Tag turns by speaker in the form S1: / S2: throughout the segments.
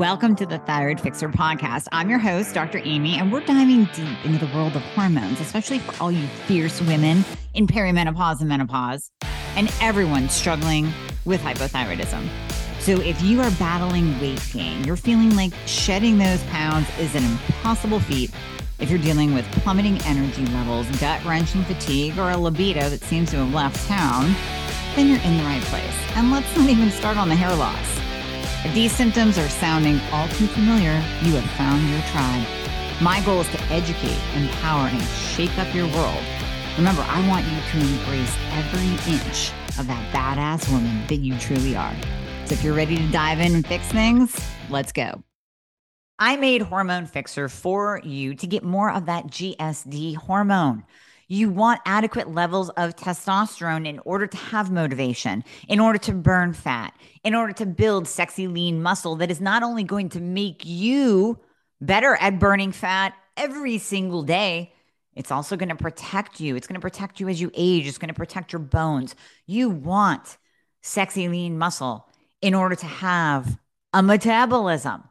S1: Welcome to the Thyroid Fixer podcast. I'm your host, Dr. Amy, and we're diving deep into the world of hormones, especially for all you fierce women in perimenopause and menopause, and everyone struggling with hypothyroidism. So, if you are battling weight gain, you're feeling like shedding those pounds is an impossible feat. If you're dealing with plummeting energy levels, gut wrenching fatigue, or a libido that seems to have left town, then you're in the right place. And let's not even start on the hair loss. If these symptoms are sounding all too familiar, you have found your tribe. My goal is to educate, empower, and shake up your world. Remember, I want you to embrace every inch of that badass woman that you truly are. So if you're ready to dive in and fix things, let's go. I made Hormone Fixer for you to get more of that GSD hormone. You want adequate levels of testosterone in order to have motivation, in order to burn fat, in order to build sexy, lean muscle that is not only going to make you better at burning fat every single day, it's also going to protect you. It's going to protect you as you age, it's going to protect your bones. You want sexy, lean muscle in order to have a metabolism.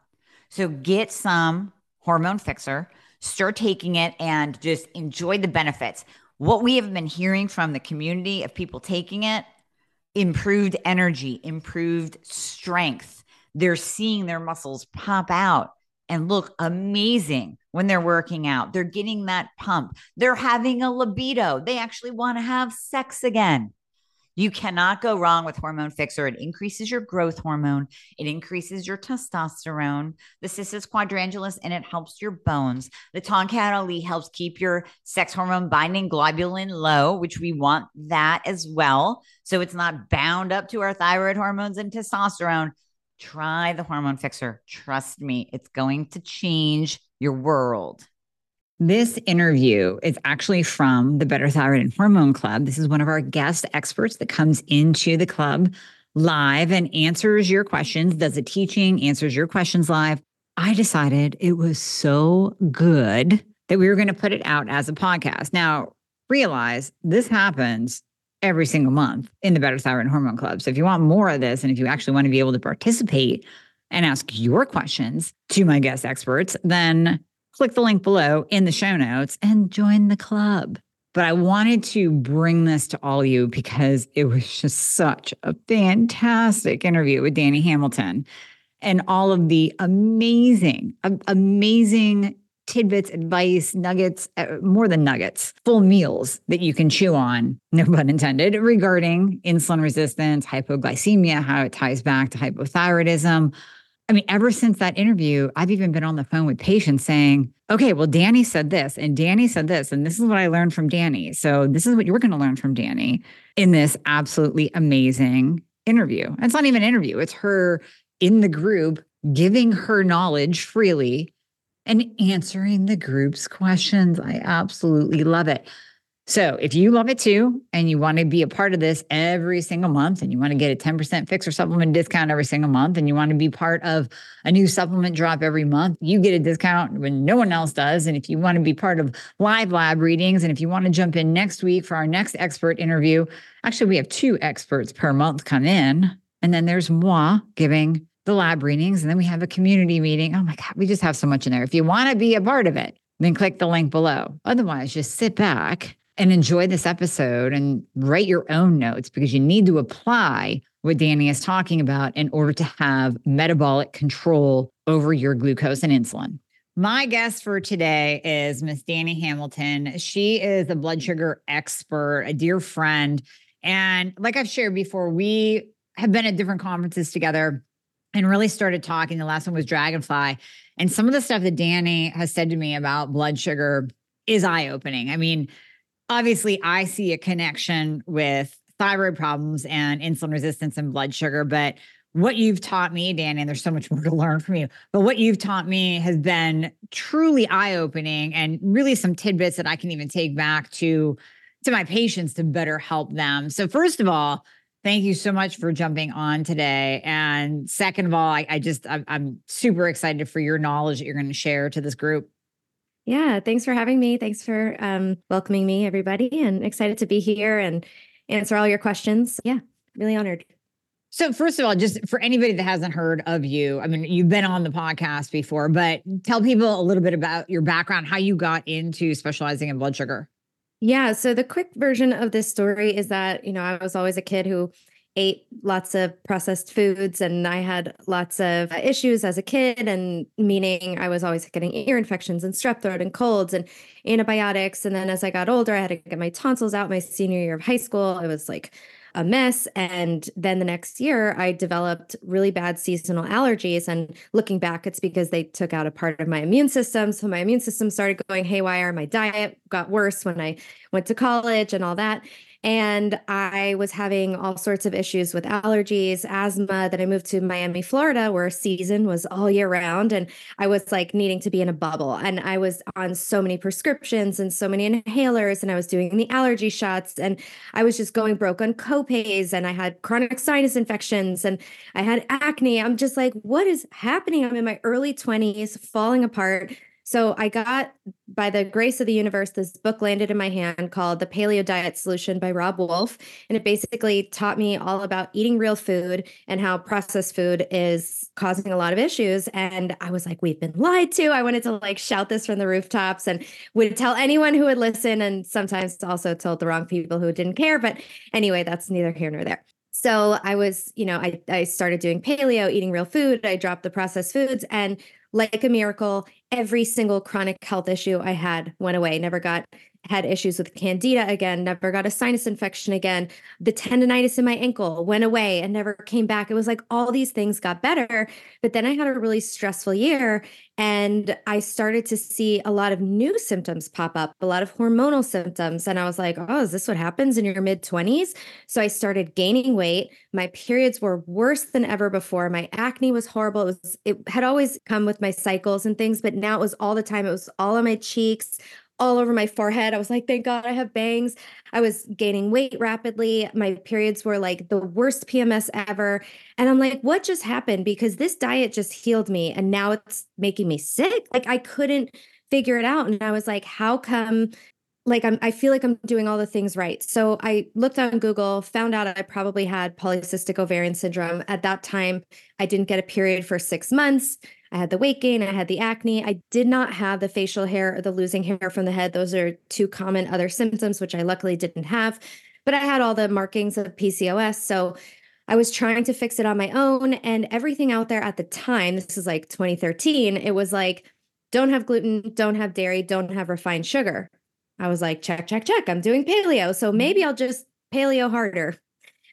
S1: So get some hormone fixer start taking it and just enjoy the benefits. What we have been hearing from the community of people taking it improved energy, improved strength. They're seeing their muscles pop out and look amazing when they're working out. They're getting that pump. They're having a libido. They actually want to have sex again. You cannot go wrong with Hormone Fixer. It increases your growth hormone, it increases your testosterone, the cissus quadrangularis, and it helps your bones. The Tongkat Ali helps keep your sex hormone binding globulin low, which we want that as well. So it's not bound up to our thyroid hormones and testosterone. Try the Hormone Fixer. Trust me, it's going to change your world. This interview is actually from the Better Thyroid and Hormone Club. This is one of our guest experts that comes into the club live and answers your questions, does a teaching, answers your questions live. I decided it was so good that we were going to put it out as a podcast. Now, realize this happens every single month in the Better Thyroid and Hormone Club. So if you want more of this and if you actually want to be able to participate and ask your questions to my guest experts, then click the link below in the show notes and join the club. But I wanted to bring this to all you because it was just such a fantastic interview with Dani Hamilton and all of the amazing, amazing tidbits, advice, nuggets, uh, more than nuggets, full meals that you can chew on, no pun intended, regarding insulin resistance, hypoglycemia, how it ties back to hypothyroidism, I mean, ever since that interview, I've even been on the phone with patients saying, okay, well, Dani said this, and Dani said this, and this is what I learned from Dani. So this is what you're going to learn from Dani in this absolutely amazing interview. It's not even an interview, it's her in the group giving her knowledge freely and answering the group's questions. I absolutely love it. So if you love it too, and you want to be a part of this every single month, and you want to get a 10% Fixxr supplement discount every single month, and you want to be part of a new supplement drop every month, you get a discount when no one else does. And if you want to be part of live lab readings, and if you want to jump in next week for our next expert interview, actually, we have two experts per month come in. And then there's moi giving the lab readings. And then we have a community meeting. Oh my God, we just have so much in there. If you want to be a part of it, then click the link below. Otherwise, just sit back and enjoy this episode and write your own notes because you need to apply what Dani is talking about in order to have metabolic control over your glucose and insulin. My guest for today is Miss Dani Hamilton. She is a blood sugar expert, a dear friend. And like I've shared before, we have been at different conferences together and really started talking. The last one was Dragonfly. And some of the stuff that Dani has said to me about blood sugar is eye opening. I mean, obviously I see a connection with thyroid problems and insulin resistance and blood sugar, but what you've taught me, Dani, and there's so much more to learn from you, but what you've taught me has been truly eye-opening and really some tidbits that I can even take back to to my patients to better help them. So first of all, thank you so much for jumping on today. And second of all, I, I just I'm, I'm super excited for your knowledge that you're going to share to this group.
S2: Yeah, thanks for having me. Thanks for um, welcoming me, everybody, and excited to be here and answer all your questions. Yeah, really honored.
S1: So, first of all, just for anybody that hasn't heard of you, I mean, you've been on the podcast before, but tell people a little bit about your background, how you got into specializing in blood sugar.
S2: Yeah. So, the quick version of this story is that, you know, I was always a kid who ate lots of processed foods and I had lots of uh, issues as a kid and meaning I was always getting ear infections and strep throat and colds and antibiotics and then as I got older I had to get my tonsils out my senior year of high school it was like a mess. And then the next year, I developed really bad seasonal allergies. And looking back, it's because they took out a part of my immune system. So my immune system started going haywire. My diet got worse when I went to college and all that. And I was having all sorts of issues with allergies, asthma. Then I moved to Miami, Florida, where season was all year round. And I was like needing to be in a bubble. And I was on so many prescriptions and so many inhalers. And I was doing the allergy shots. And I was just going broke on copays. And I had chronic sinus infections and I had acne. I'm just like, what is happening? I'm in my early 20s, falling apart so I got, by the grace of the universe, this book landed in my hand called The Paleo Diet Solution by Robb Wolf. And it basically taught me all about eating real food and how processed food is causing a lot of issues. And I was like, we've been lied to. I wanted to like shout this from the rooftops and would tell anyone who would listen. And sometimes also told the wrong people who didn't care. But anyway, that's neither here nor there. So I was, you know, I, I started doing paleo, eating real food. I dropped the processed foods and like a miracle, every single chronic health issue I had went away. Never got had issues with candida again, never got a sinus infection again. The tendonitis in my ankle went away and never came back. It was like all these things got better. But then I had a really stressful year and I started to see a lot of new symptoms pop up, a lot of hormonal symptoms. And I was like, oh, is this what happens in your mid 20s? So I started gaining weight. My periods were worse than ever before. My acne was horrible. It was it had always come with my cycles and things, but now it was all the time. It was all on my cheeks, all over my forehead. I was like, thank God I have bangs. I was gaining weight rapidly. My periods were like the worst PMS ever. And I'm like, what just happened? Because this diet just healed me and now it's making me sick. Like I couldn't figure it out. And I was like, how come? Like I'm, I feel like I'm doing all the things right. So I looked on Google, found out I probably had polycystic ovarian syndrome. At that time, I didn't get a period for six months. I had the weight gain, I had the acne. I did not have the facial hair or the losing hair from the head. Those are two common other symptoms, which I luckily didn't have. But I had all the markings of PCOS. So I was trying to fix it on my own. And everything out there at the time, this is like 2013, it was like, don't have gluten, don't have dairy, don't have refined sugar. I was like, check, check, check. I'm doing paleo. So mm-hmm. maybe I'll just paleo harder.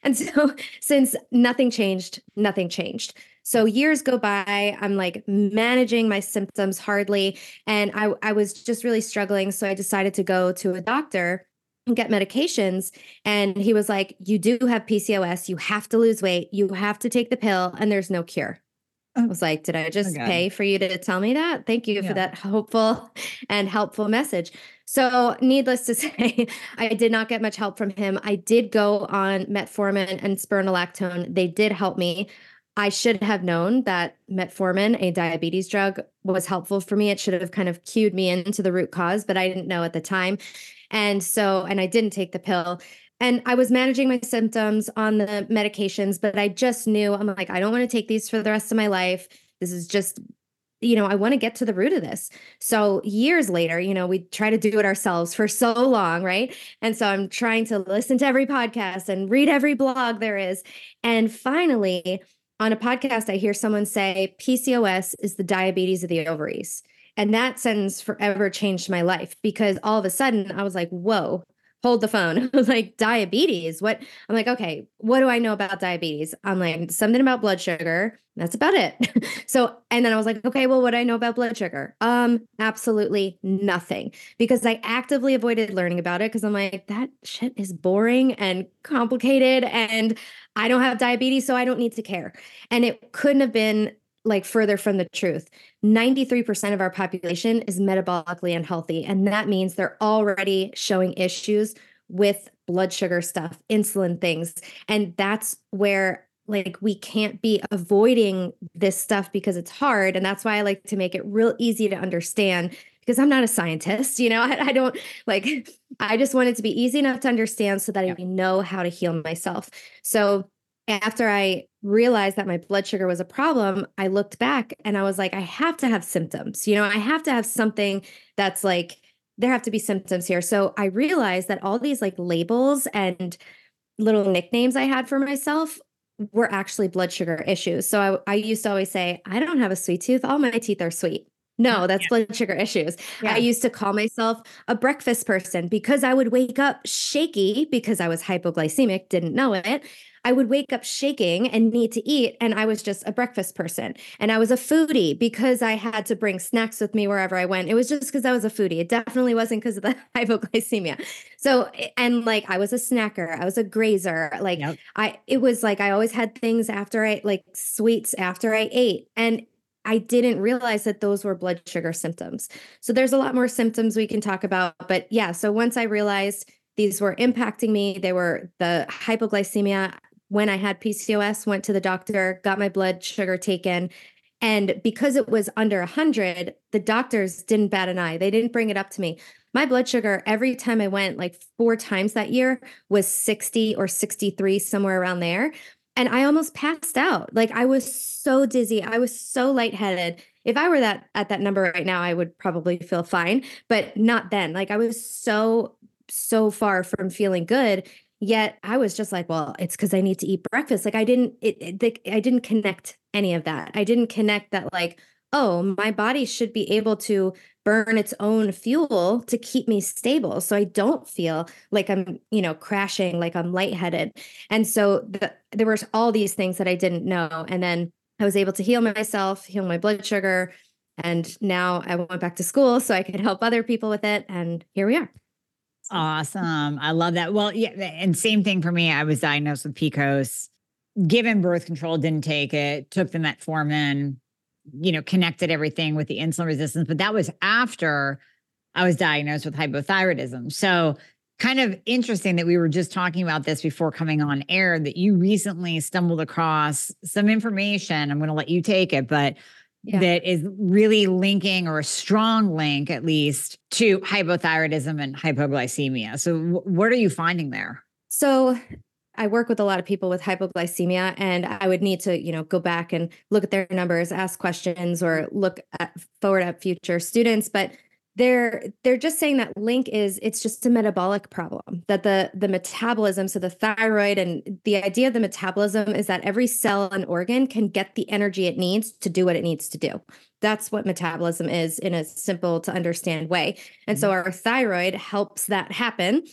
S2: And so since nothing changed, nothing changed. So years go by, I'm like managing my symptoms hardly. And I, I was just really struggling. So I decided to go to a doctor and get medications. And he was like, You do have PCOS. You have to lose weight. You have to take the pill, and there's no cure. I oh. was like, Did I just pay for you to tell me that? Thank you yeah. for that hopeful and helpful message. So, needless to say, I did not get much help from him. I did go on metformin and spironolactone. They did help me. I should have known that metformin, a diabetes drug, was helpful for me. It should have kind of cued me into the root cause, but I didn't know at the time. And so, and I didn't take the pill. And I was managing my symptoms on the medications, but I just knew I'm like, I don't want to take these for the rest of my life. This is just, you know, I want to get to the root of this. So years later, you know, we try to do it ourselves for so long, right? And so I'm trying to listen to every podcast and read every blog there is. And finally, on a podcast, I hear someone say PCOS is the diabetes of the ovaries. And that sentence forever changed my life because all of a sudden I was like, whoa, hold the phone. I was like, diabetes. What? I'm like, okay, what do I know about diabetes? I'm like, something about blood sugar. That's about it. so, and then I was like, okay, well, what do I know about blood sugar? Um, absolutely nothing because I actively avoided learning about it because I'm like, that shit is boring and complicated and I don't have diabetes, so I don't need to care. And it couldn't have been like further from the truth. 93% of our population is metabolically unhealthy. And that means they're already showing issues with blood sugar stuff, insulin things. And that's where like we can't be avoiding this stuff because it's hard. And that's why I like to make it real easy to understand because I'm not a scientist, you know, I, I, don't like, I just want it to be easy enough to understand so that I know how to heal myself. So after I realized that my blood sugar was a problem, I looked back and I was like, I have to have symptoms. You know, I have to have something that's like, there have to be symptoms here. So I realized that all these like labels and little nicknames I had for myself were actually blood sugar issues. So I, I used to always say, I don't have a sweet tooth. All my teeth are sweet. No, that's yeah. blood sugar issues. Yeah. I used to call myself a breakfast person because I would wake up shaky because I was hypoglycemic, didn't know it. I would wake up shaking and need to eat. And I was just a breakfast person. And I was a foodie because I had to bring snacks with me wherever I went. It was just because I was a foodie. It definitely wasn't because of the hypoglycemia. So, and like I was a snacker, I was a grazer. Like yep. I, it was like I always had things after I, like sweets after I ate. And I didn't realize that those were blood sugar symptoms. So there's a lot more symptoms we can talk about. But yeah, so once I realized these were impacting me, they were the hypoglycemia. When I had PCOS, went to the doctor, got my blood sugar taken. And because it was under 100, the doctors didn't bat an eye. They didn't bring it up to me. My blood sugar, every time I went, like four times that year, was 60 or 63, somewhere around there and I almost passed out. Like I was so dizzy. I was so lightheaded. If I were that at that number right now, I would probably feel fine, but not then. Like I was so so far from feeling good. Yet I was just like, well, it's because I need to eat breakfast. Like I didn't, it, it, I didn't connect any of that. I didn't connect that like, oh, my body should be able to burn its own fuel to keep me stable so I don't feel like I'm, you know, crashing, like I'm lightheaded. And so the, there were all these things that I didn't know. And then I was able to heal myself, heal my blood sugar. And now I went back to school so I could help other people with it. And here we are.
S1: Awesome. I love that. Well, yeah. And same thing for me. I was diagnosed with PCOS, given birth control, didn't take it, took the metformin, you know, connected everything with the insulin resistance, but that was after I was diagnosed with hypothyroidism. So, kind of interesting that we were just talking about this before coming on air that you recently stumbled across some information. I'm going to let you take it, but yeah. that is really linking or a strong link, at least, to hypothyroidism and hypoglycemia. So, w- what are you finding there?
S2: So, I work with a lot of people with hypoglycemia and I would need to, you know, go back and look at their numbers, ask questions or look at forward at future students, but they're they're just saying that link is it's just a metabolic problem that the the metabolism so the thyroid and the idea of the metabolism is that every cell and organ can get the energy it needs to do what it needs to do that's what metabolism is in a simple to understand way and so mm-hmm. our thyroid helps that happen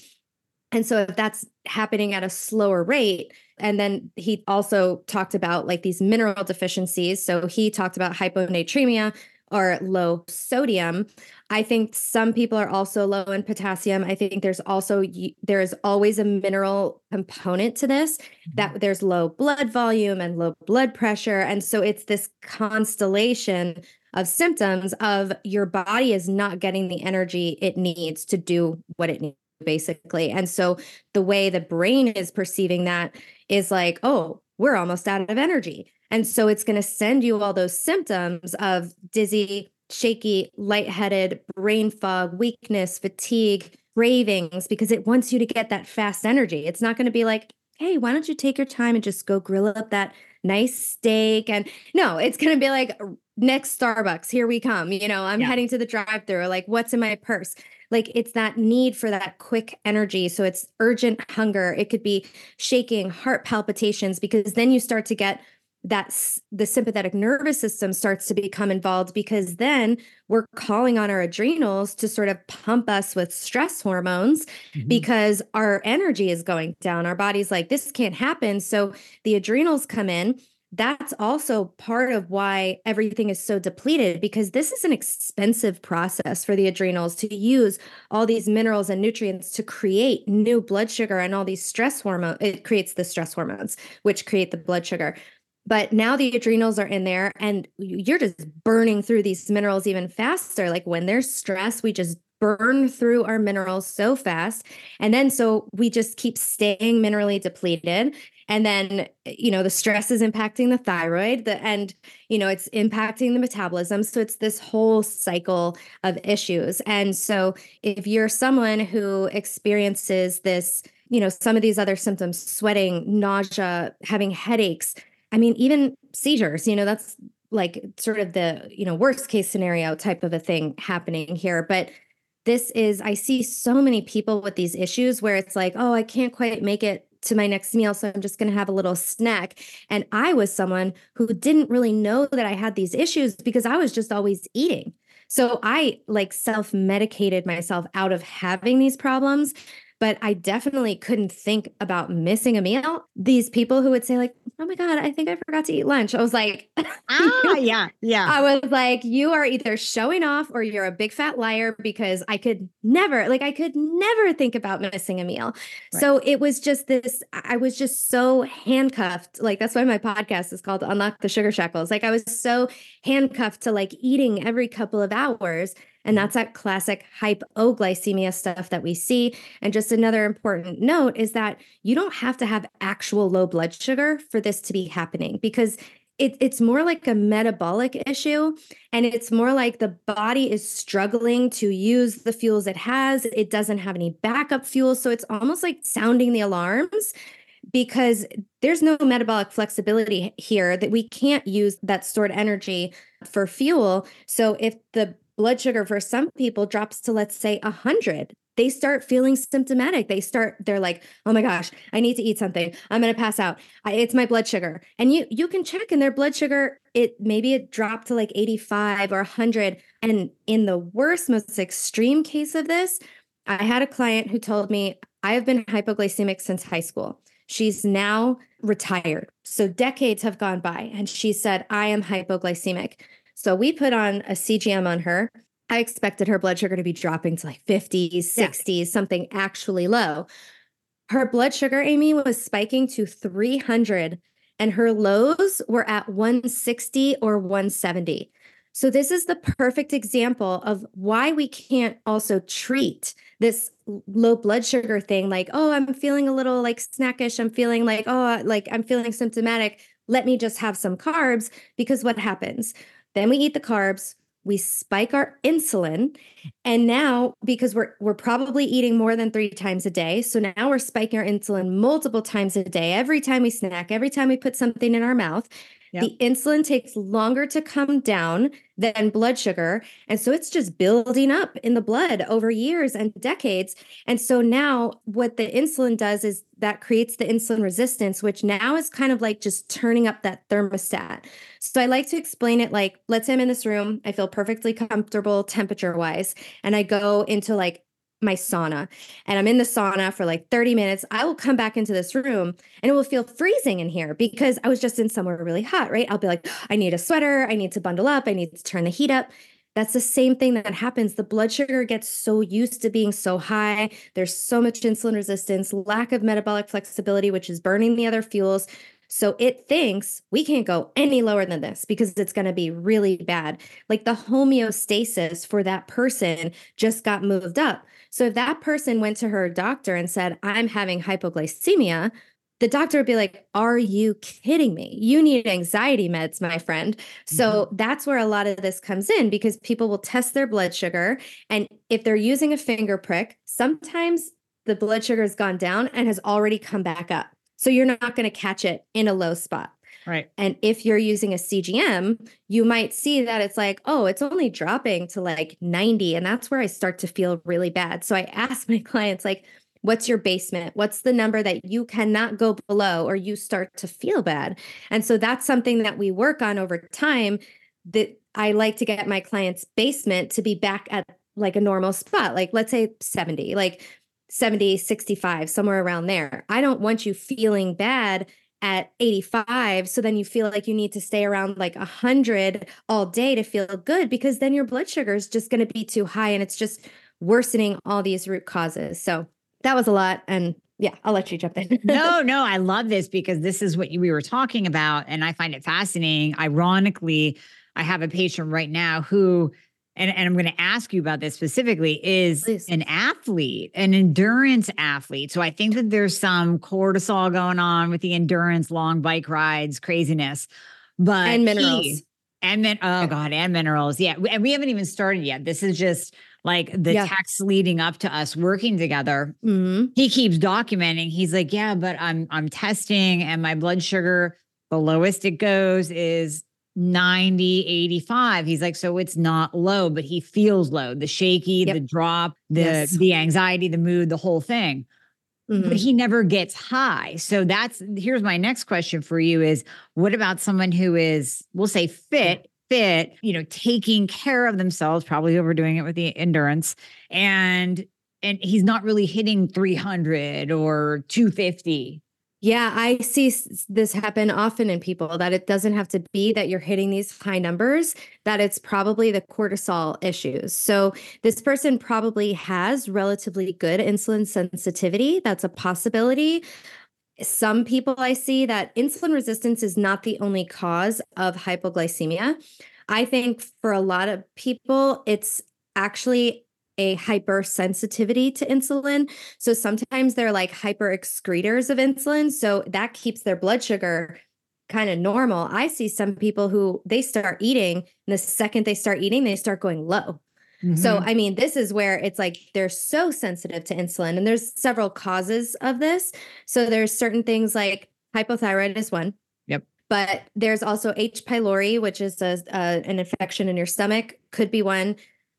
S2: and so if that's happening at a slower rate, and then he also talked about like these mineral deficiencies. So he talked about hyponatremia or low sodium. I think some people are also low in potassium. I think there's also there is always a mineral component to this that mm-hmm. there's low blood volume and low blood pressure and so it's this constellation of symptoms of your body is not getting the energy it needs to do what it needs basically. And so the way the brain is perceiving that is like, oh, we're almost out of energy. And so it's going to send you all those symptoms of dizzy, shaky, lightheaded, brain fog, weakness, fatigue, cravings, because it wants you to get that fast energy. It's not going to be like, hey, why don't you take your time and just go grill up that nice steak? And no, it's going to be like, next Starbucks, here we come. You know, I'm yeah. heading to the drive through, like, what's in my purse? like it's that need for that quick energy so it's urgent hunger it could be shaking heart palpitations because then you start to get that the sympathetic nervous system starts to become involved because then we're calling on our adrenals to sort of pump us with stress hormones mm-hmm. because our energy is going down. Our body's like this can't happen. So the adrenals come in. That's also part of why everything is so depleted because this is an expensive process for the adrenals to use all these minerals and nutrients to create new blood sugar and all these stress hormones it creates the stress hormones which create the blood sugar but now the adrenals are in there and you're just burning through these minerals even faster. Like when there's stress we just burn through our minerals so fast. And then so we just keep staying minerally depleted. And then you know the stress is impacting the thyroid the and you know it's impacting the metabolism. So it's this whole cycle of issues. And so if you're someone who experiences this you know, some of these other symptoms, sweating, nausea, having headaches. I mean, even seizures, you know, that's like sort of the, you know, worst case scenario type of a thing happening here. But this is, I see so many people with these issues where it's like, oh, I can't quite make it to my next meal. So I'm just going to have a little snack. And I was someone who didn't really know that I had these issues because I was just always eating. So I like self medicated myself out of having these problems but I definitely couldn't think about missing a meal. These people who would say, like, oh my God, I think I forgot to eat lunch. I was like,
S1: ah, yeah, yeah.
S2: I was like, you are either showing off or you're a big fat liar because I could never, like, I could never think about missing a meal. Right. So it was just this, I was just so handcuffed. Like, that's why my podcast is called Unlock the Sugar Shackles. Like, I was so handcuffed to like eating every couple of hours and that's that classic hypoglycemia stuff that we see. And just another important note is that you don't have to have actual low blood sugar for this to be happening because it, it's more like a metabolic issue. And it's more like the body is struggling to use the fuels it has. It doesn't have any backup fuel so it's almost like sounding the alarms because there's no metabolic flexibility here that we can't use that stored energy for fuel. So if the blood sugar for some people drops to let's say 100 they start feeling symptomatic. They start they're like oh my gosh i need to eat something. I'm going to pass out. I, it's my blood sugar. And you you can check in their blood sugar it maybe it dropped to like 85 or 100 and in the worst most extreme case of this i had a client who told me i have been hypoglycemic since high school. She's now retired. So decades have gone by and she said i am hypoglycemic so we put on a CGM on her. I expected her blood sugar to be dropping to like 50s, 60s, yeah. something actually low. Her blood sugar, Amy, was spiking to 300 and her lows were at 160 or 170. So, this is the perfect example of why we can't also treat this low blood sugar thing like, oh, I'm feeling a little like snackish. I'm feeling like, oh, like I'm feeling symptomatic. Let me just have some carbs. Because what happens? Then we eat the carbs, we spike our insulin, and now because we're we're probably eating more than 3 times a day, so now we're spiking our insulin multiple times a day every time we snack, every time we put something in our mouth. Yep. The insulin takes longer to come down than blood sugar. And so it's just building up in the blood over years and decades. And so now what the insulin does is that creates the insulin resistance, which now is kind of like just turning up that thermostat. So I like to explain it like, let's say I'm in this room, I feel perfectly comfortable temperature wise, and I go into like my sauna and I'm in the sauna for like 30 minutes, I will come back into this room and it will feel freezing in here because I was just in somewhere really hot, right? I'll be like, I need a sweater, I need to bundle up, I need to turn the heat up. That's the same thing that happens. The blood sugar gets so used to being so high. There's so much insulin resistance, lack of metabolic flexibility, which is burning the other fuels. So it thinks we can't go any lower than this because it's going to be really bad. Like the homeostasis for that person just got moved up. So if that person went to her doctor and said, I'm having hypoglycemia, the doctor would be like, Are you kidding me? You need anxiety meds, my friend. So mm-hmm. that's where a lot of this comes in because people will test their blood sugar. And if they're using a finger prick, sometimes the blood sugar has gone down and has already come back up. So you're not going to catch it in a low spot.
S1: Right.
S2: And if you're using a CGM, you might see that it's like, oh, it's only dropping to like 90. And that's where I start to feel really bad. So I ask my clients, like, what's your basement? What's the number that you cannot go below or you start to feel bad? And so that's something that we work on over time that I like to get my clients' basement to be back at like a normal spot, like let's say 70, like 70, 65, somewhere around there. I don't want you feeling bad at 85 so then you feel like you need to stay around like 100 all day to feel good because then your blood sugar is just going to be too high and it's just worsening all these root causes. So that was a lot and yeah i'll let you jump in.
S1: No no i love this because this is what we were talking about and i find it fascinating. Ironically i have a patient right now who and, and I'm going to ask you about this specifically, is Please. an athlete, an endurance athlete. So I think that there's some cortisol going on with the endurance, long bike rides, craziness. But
S2: and minerals. He,
S1: and then oh god, and minerals. Yeah. And we haven't even started yet. This is just like the
S2: Yeah.
S1: text leading up to us working together.
S2: Mhm.
S1: He keeps documenting. He's like, "Yeah, but I'm I'm testing and my blood sugar the lowest it goes is 90 85." He's like, "So it's not low, but he feels low. The shaky,
S2: Yep.
S1: the drop, the
S2: Yes.
S1: the anxiety, the mood, the whole thing."
S2: Mhm.
S1: but he never gets high. So that's here's my next question for you is what about someone who is we'll say fit, fit, you know, taking care of themselves, probably overdoing it with the endurance and and he's not really hitting 300 or 250.
S2: Yeah, I see this happen often in people that it doesn't have to be that you're hitting these high numbers, that it's probably the cortisol issues. So, this person probably has relatively good insulin sensitivity. That's a possibility. Some people I see that insulin resistance is not the only cause of hypoglycemia. I think for a lot of people, it's actually a hypersensitivity to insulin. So sometimes they're like hyper excretors of insulin. So that keeps their blood sugar kind of normal. I see some people who they start eating, and the second they start eating, they start going low. So,
S1: Mhm.
S2: I mean, this is where it's like they're so sensitive to insulin, and there's several causes of this. So, there's certain things like hypothyroid is one.
S1: Yep.
S2: But there's also H. pylori, which is a, uh, an infection in your stomach, could be one.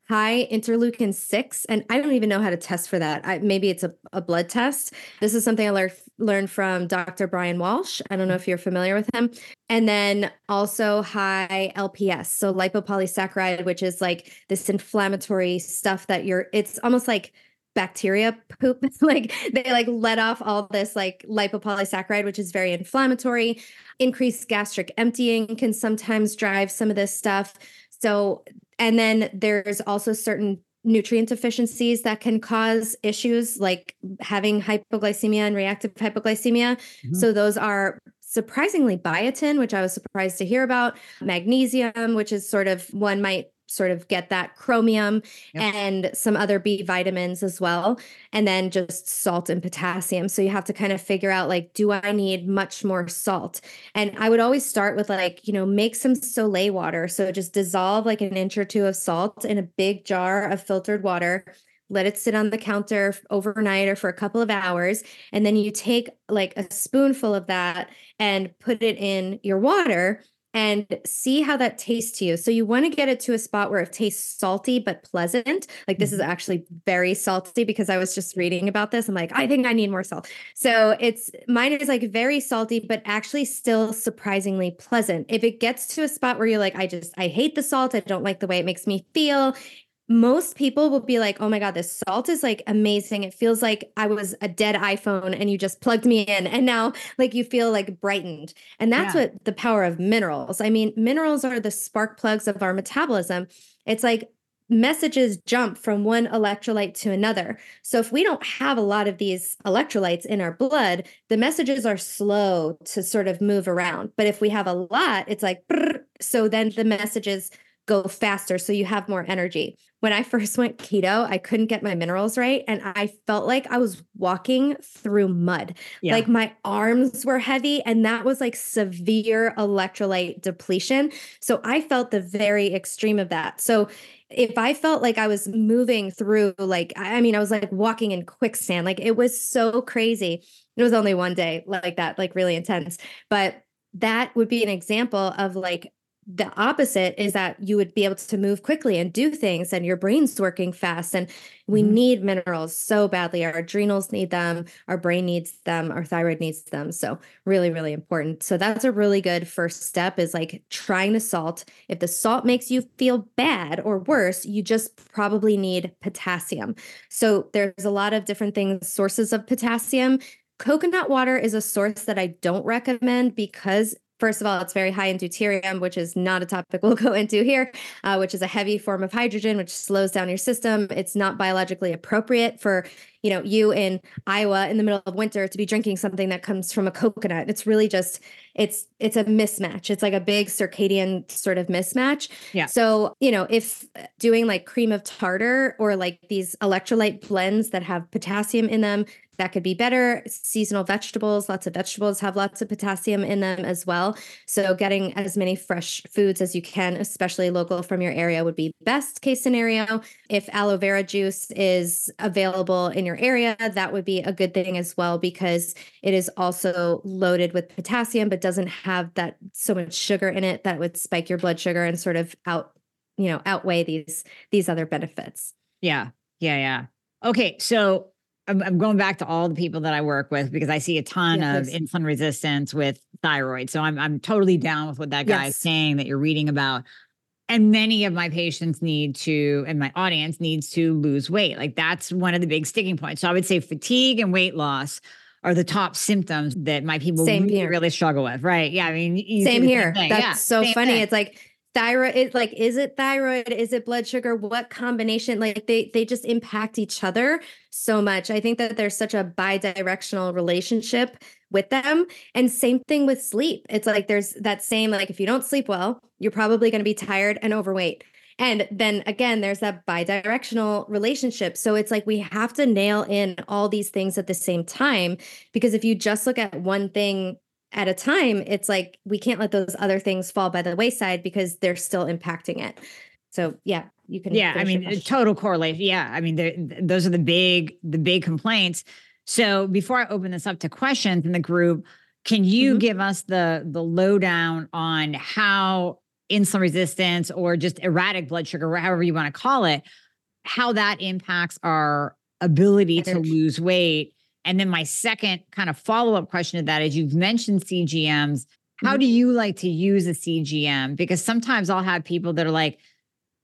S2: High interleukin 6. And I don't even know how to test for that. I, maybe it's a, a blood test. This is something I learned learned from Dr. Bryan Walsh. I don't know if you're familiar with him. And then also high LPS, so lipopolysaccharide, which is like this inflammatory stuff that you're, it's almost like bacteria poop. like they like let off all this like lipopolysaccharide, which is very inflammatory. Increased gastric emptying can sometimes drive some of this stuff. So, and then there's also certain nutrient deficiencies that can cause issues like having hypoglycemia and reactive hypoglycemia.
S1: Mhm.
S2: So those are surprisingly biotin, which I was surprised to hear about, magnesium, which is sort of one might sort of get that chromium
S1: Yep.
S2: and some other B vitamins as well. And then just salt and potassium. So you have to kind of figure out like, do I need much more salt? And I would always start with like, you know, make some sole water. So just dissolve like an inch or two of salt in a big jar of filtered water. Let it sit on the counter overnight or for a couple of hours. And then you take like a spoonful of that and put it in your water and see how that tastes to you. So you want to get it to a spot where it tastes salty but pleasant. Like this is mm-hmm. actually very salty because I was just reading about this. I'm like, I think I need more salt. So it's mine is like very salty, but actually still surprisingly pleasant. If it gets to a spot where you're like, I just I hate the salt, I don't like the way it makes me feel. Most people will be like, oh my God, this salt is like amazing. It feels like I was a dead iPhone and you just plugged me in. And now like you feel like brightened. And that's
S1: Yeah.
S2: what the power of minerals. I mean, minerals are the spark plugs of our metabolism. It's like messages jump from one electrolyte to another. So if we don't have a lot of these electrolytes in our blood, the messages are slow to sort of move around. But if we have a lot, it's like brrr, so then the messages go faster so you have more energy. When I first went keto, I couldn't get my minerals right and I felt like I was walking through mud.
S1: Yeah.
S2: Like my arms were heavy, and that was like severe electrolyte depletion. So I felt the very extreme of that. So if I felt like I was moving through, like, I I mean, I was like walking in quicksand, like it was so crazy. It was only one day like that, like really intense. But that would be an example of like the opposite is that you would be able to move quickly and do things and your brain's working fast and we
S1: Mhm.
S2: need minerals so badly. Our adrenals need them our brain needs them our thyroid needs them. So really really important. So that's a really good first step is like trying the salt. If the salt makes you feel bad or worse you just probably need potassium. So there's a lot of different things sources of potassium. Coconut water is a source that i don't recommend because First of all, it's very high in deuterium, which is not a topic we'll go into here, uh, which is a heavy form of hydrogen, which slows down your system. It's not biologically appropriate for you know you in Iowa in the middle of winter to be drinking something that comes from a coconut. It's really just it's it's a mismatch. It's like a big circadian sort of mismatch.
S1: Yeah.
S2: So you know if doing like cream of tartar or like these electrolyte blends that have potassium in them, that could be better. Seasonal vegetables, lots of vegetables have lots of potassium in them as well. So, getting as many fresh foods as you can, especially local from your area, would be best case scenario. If aloe vera juice is available in your area, that would be a good thing as well because it is also loaded with potassium, but doesn't have that so much sugar in it that would spike your blood sugar and sort of out, you know, outweigh these these other benefits.
S1: Yeah. Yeah. Yeah. Okay. So I'm, I'm, going back to all the people that I work with because I see a ton yeah, of insulin resistance with thyroid. So I'm I'm totally down with what that guy yes. is saying that you're reading about. And many of my patients need to, and my audience needs to lose weight. Like that's one of the big sticking points. So I would say fatigue and weight loss are the top symptoms that my people Same really, here. really struggle with. Right. Yeah. I mean,
S2: Same here. That's yeah, so funny. Thing. It's like thyroid it, like is it thyroid? Is it blood sugar? What combination? Like they they just impact each other so much. I think that there's such a bi-directional relationship with them. And same thing with sleep. It's like there's that same like if you don't sleep well you're probably going to be tired and overweight. And then again there's that bi-directional relationship. So it's like we have to nail in all these things at the same time because if you just look at one thing at a time, it's like we can't let those other things fall by the wayside because they're still impacting it. So yeah, you can.
S1: Yeah, I mean, total correlation. Yeah, I mean, those are the big the big complaints. So before I open this up to questions in the group, can you mm-hmm. give us the the lowdown on how insulin resistance or just erratic blood sugar, or however you want to call it, how that impacts our ability to lose weight and then my second kind of follow up question to that is you've mentioned CGMs. How mm-hmm. do you like to use a CGM? Because sometimes I'll have people that are like,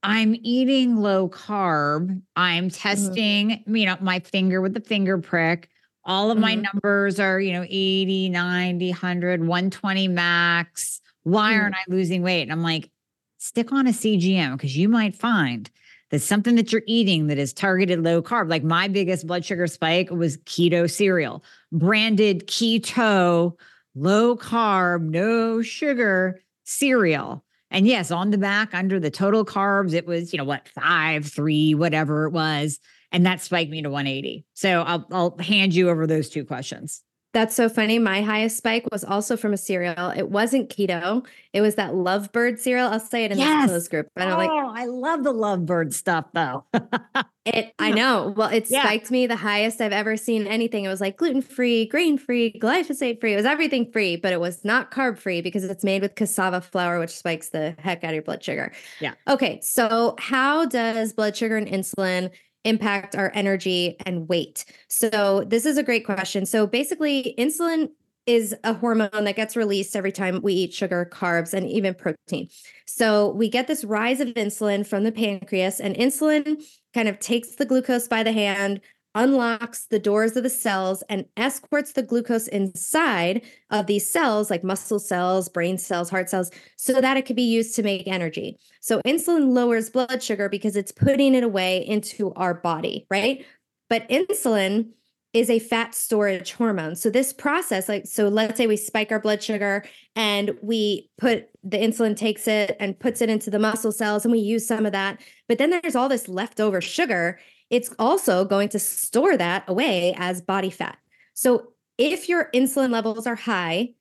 S1: I'm eating low carb. I'm mm-hmm. testing, mm-hmm. you know, my finger with the finger prick. All of mm-hmm. my numbers are, you know, 80, 90, 100, 120 max. Why aren't mm-hmm. I losing weight? And I'm like, stick on a CGM because you might find that's something that you're eating that is targeted low carb. Like my biggest blood sugar spike was keto cereal, branded keto, low carb, no sugar cereal. And yes, on the back under the total carbs, it was, you know, what, five, three, whatever it was. And that spiked me to 180. So I'll, I'll hand you over those two questions.
S2: That's so funny. My highest spike was also from a cereal. It wasn't keto. It was that Lovebird cereal. I'll say it in yes. the closed group.
S1: I don't oh, like. I love the Lovebird stuff though.
S2: it. I know. Well, it yeah. spiked me the highest I've ever seen anything. It was like gluten free, grain free, glyphosate free. It was everything free, but it was not carb free because it's made with cassava flour, which spikes the heck out of your blood sugar.
S1: Yeah.
S2: Okay. So how does blood sugar and insulin impact our energy and weight? So, this is a great question. So, basically, insulin is a hormone that gets released every time we eat sugar, carbs, and even protein. So, we get this rise of insulin from the pancreas, and insulin kind of takes the glucose by the hand, unlocks the doors of the cells and escorts the glucose inside of these cells, like muscle cells, brain cells, heart cells, so that it can be used to make energy. So insulin lowers blood sugar because it's putting it away into our body, right? But insulin is a fat storage hormone. So this process, like, so let's say we spike our blood sugar and we put the insulin takes it and puts it into the muscle cells and we use some of that. But then there's all this leftover sugar it's also going to store that away as body fat. So if your insulin levels are high,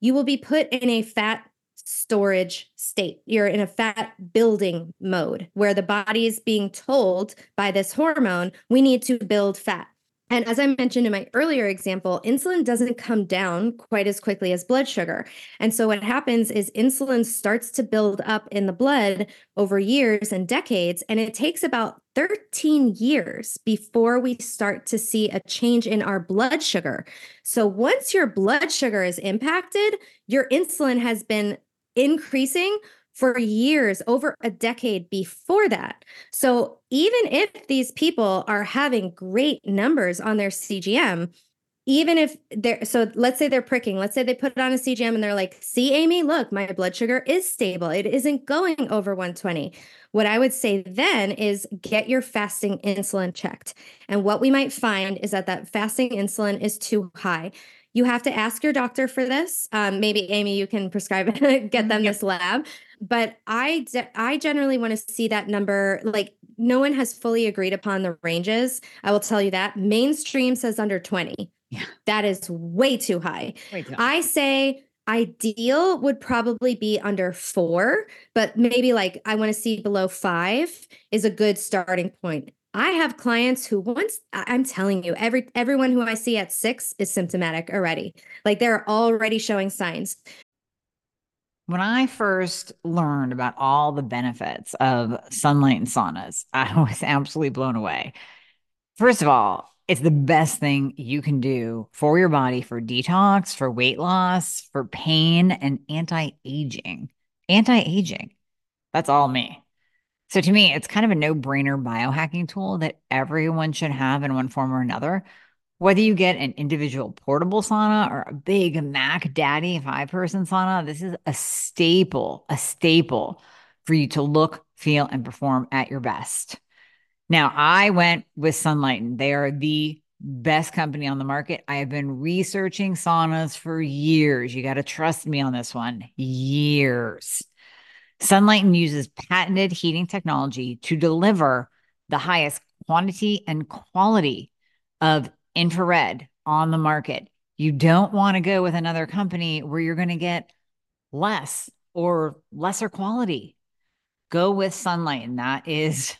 S2: you will be put in a fat storage state. You're in a fat building mode where the body is being told by this hormone, we need to build fat. And as I mentioned in my earlier example, insulin doesn't come down quite as quickly as blood sugar. And so what happens is insulin starts to build up in the blood over years and decades. And it takes about 13 years before we start to see a change in our blood sugar. So once your blood sugar is impacted, your insulin has been increasing for years, over a decade before that. So even if these people are having great numbers on their CGM, even if they're so let's say they're pricking, let's say they put it on a CGM and they're like, see, Amy, look, my blood sugar is stable. It isn't going over 120. What I would say then is get your fasting insulin checked. And what we might find is that that fasting insulin is too high. You have to ask your doctor for this. Um, maybe Amy, you can prescribe it, get them this lab. but I I generally want to see that number like no one has fully agreed upon the ranges. I will tell you that. Mainstream says under 20.
S1: Yeah.
S2: That is way too high.
S1: Way too high.
S2: I say ideal would probably be under 4, but maybe like I want to see below 5 is a good starting point. I have clients who once I'm telling you, every everyone who I see at six is symptomatic already. Like they're already showing signs.
S1: When I first learned about all the benefits of sunlight and saunas, I was absolutely blown away. First of all, it's the best thing you can do for your body for detox, for weight loss, for pain, and anti aging. Anti aging. That's all me. So to me, it's kind of a no brainer biohacking tool that everyone should have in one form or another. Whether you get an individual portable sauna or a big Mac Daddy five person sauna, this is a staple, a staple for you to look, feel, and perform at your best. Now, I went with Sunlighten. They are the best company on the market. I have been researching saunas for years. You got to trust me on this one. Years. Sunlighten uses patented heating technology to deliver the highest quantity and quality of infrared on the market. You don't want to go with another company where you're going to get less or lesser quality. Go with Sunlighten, and that is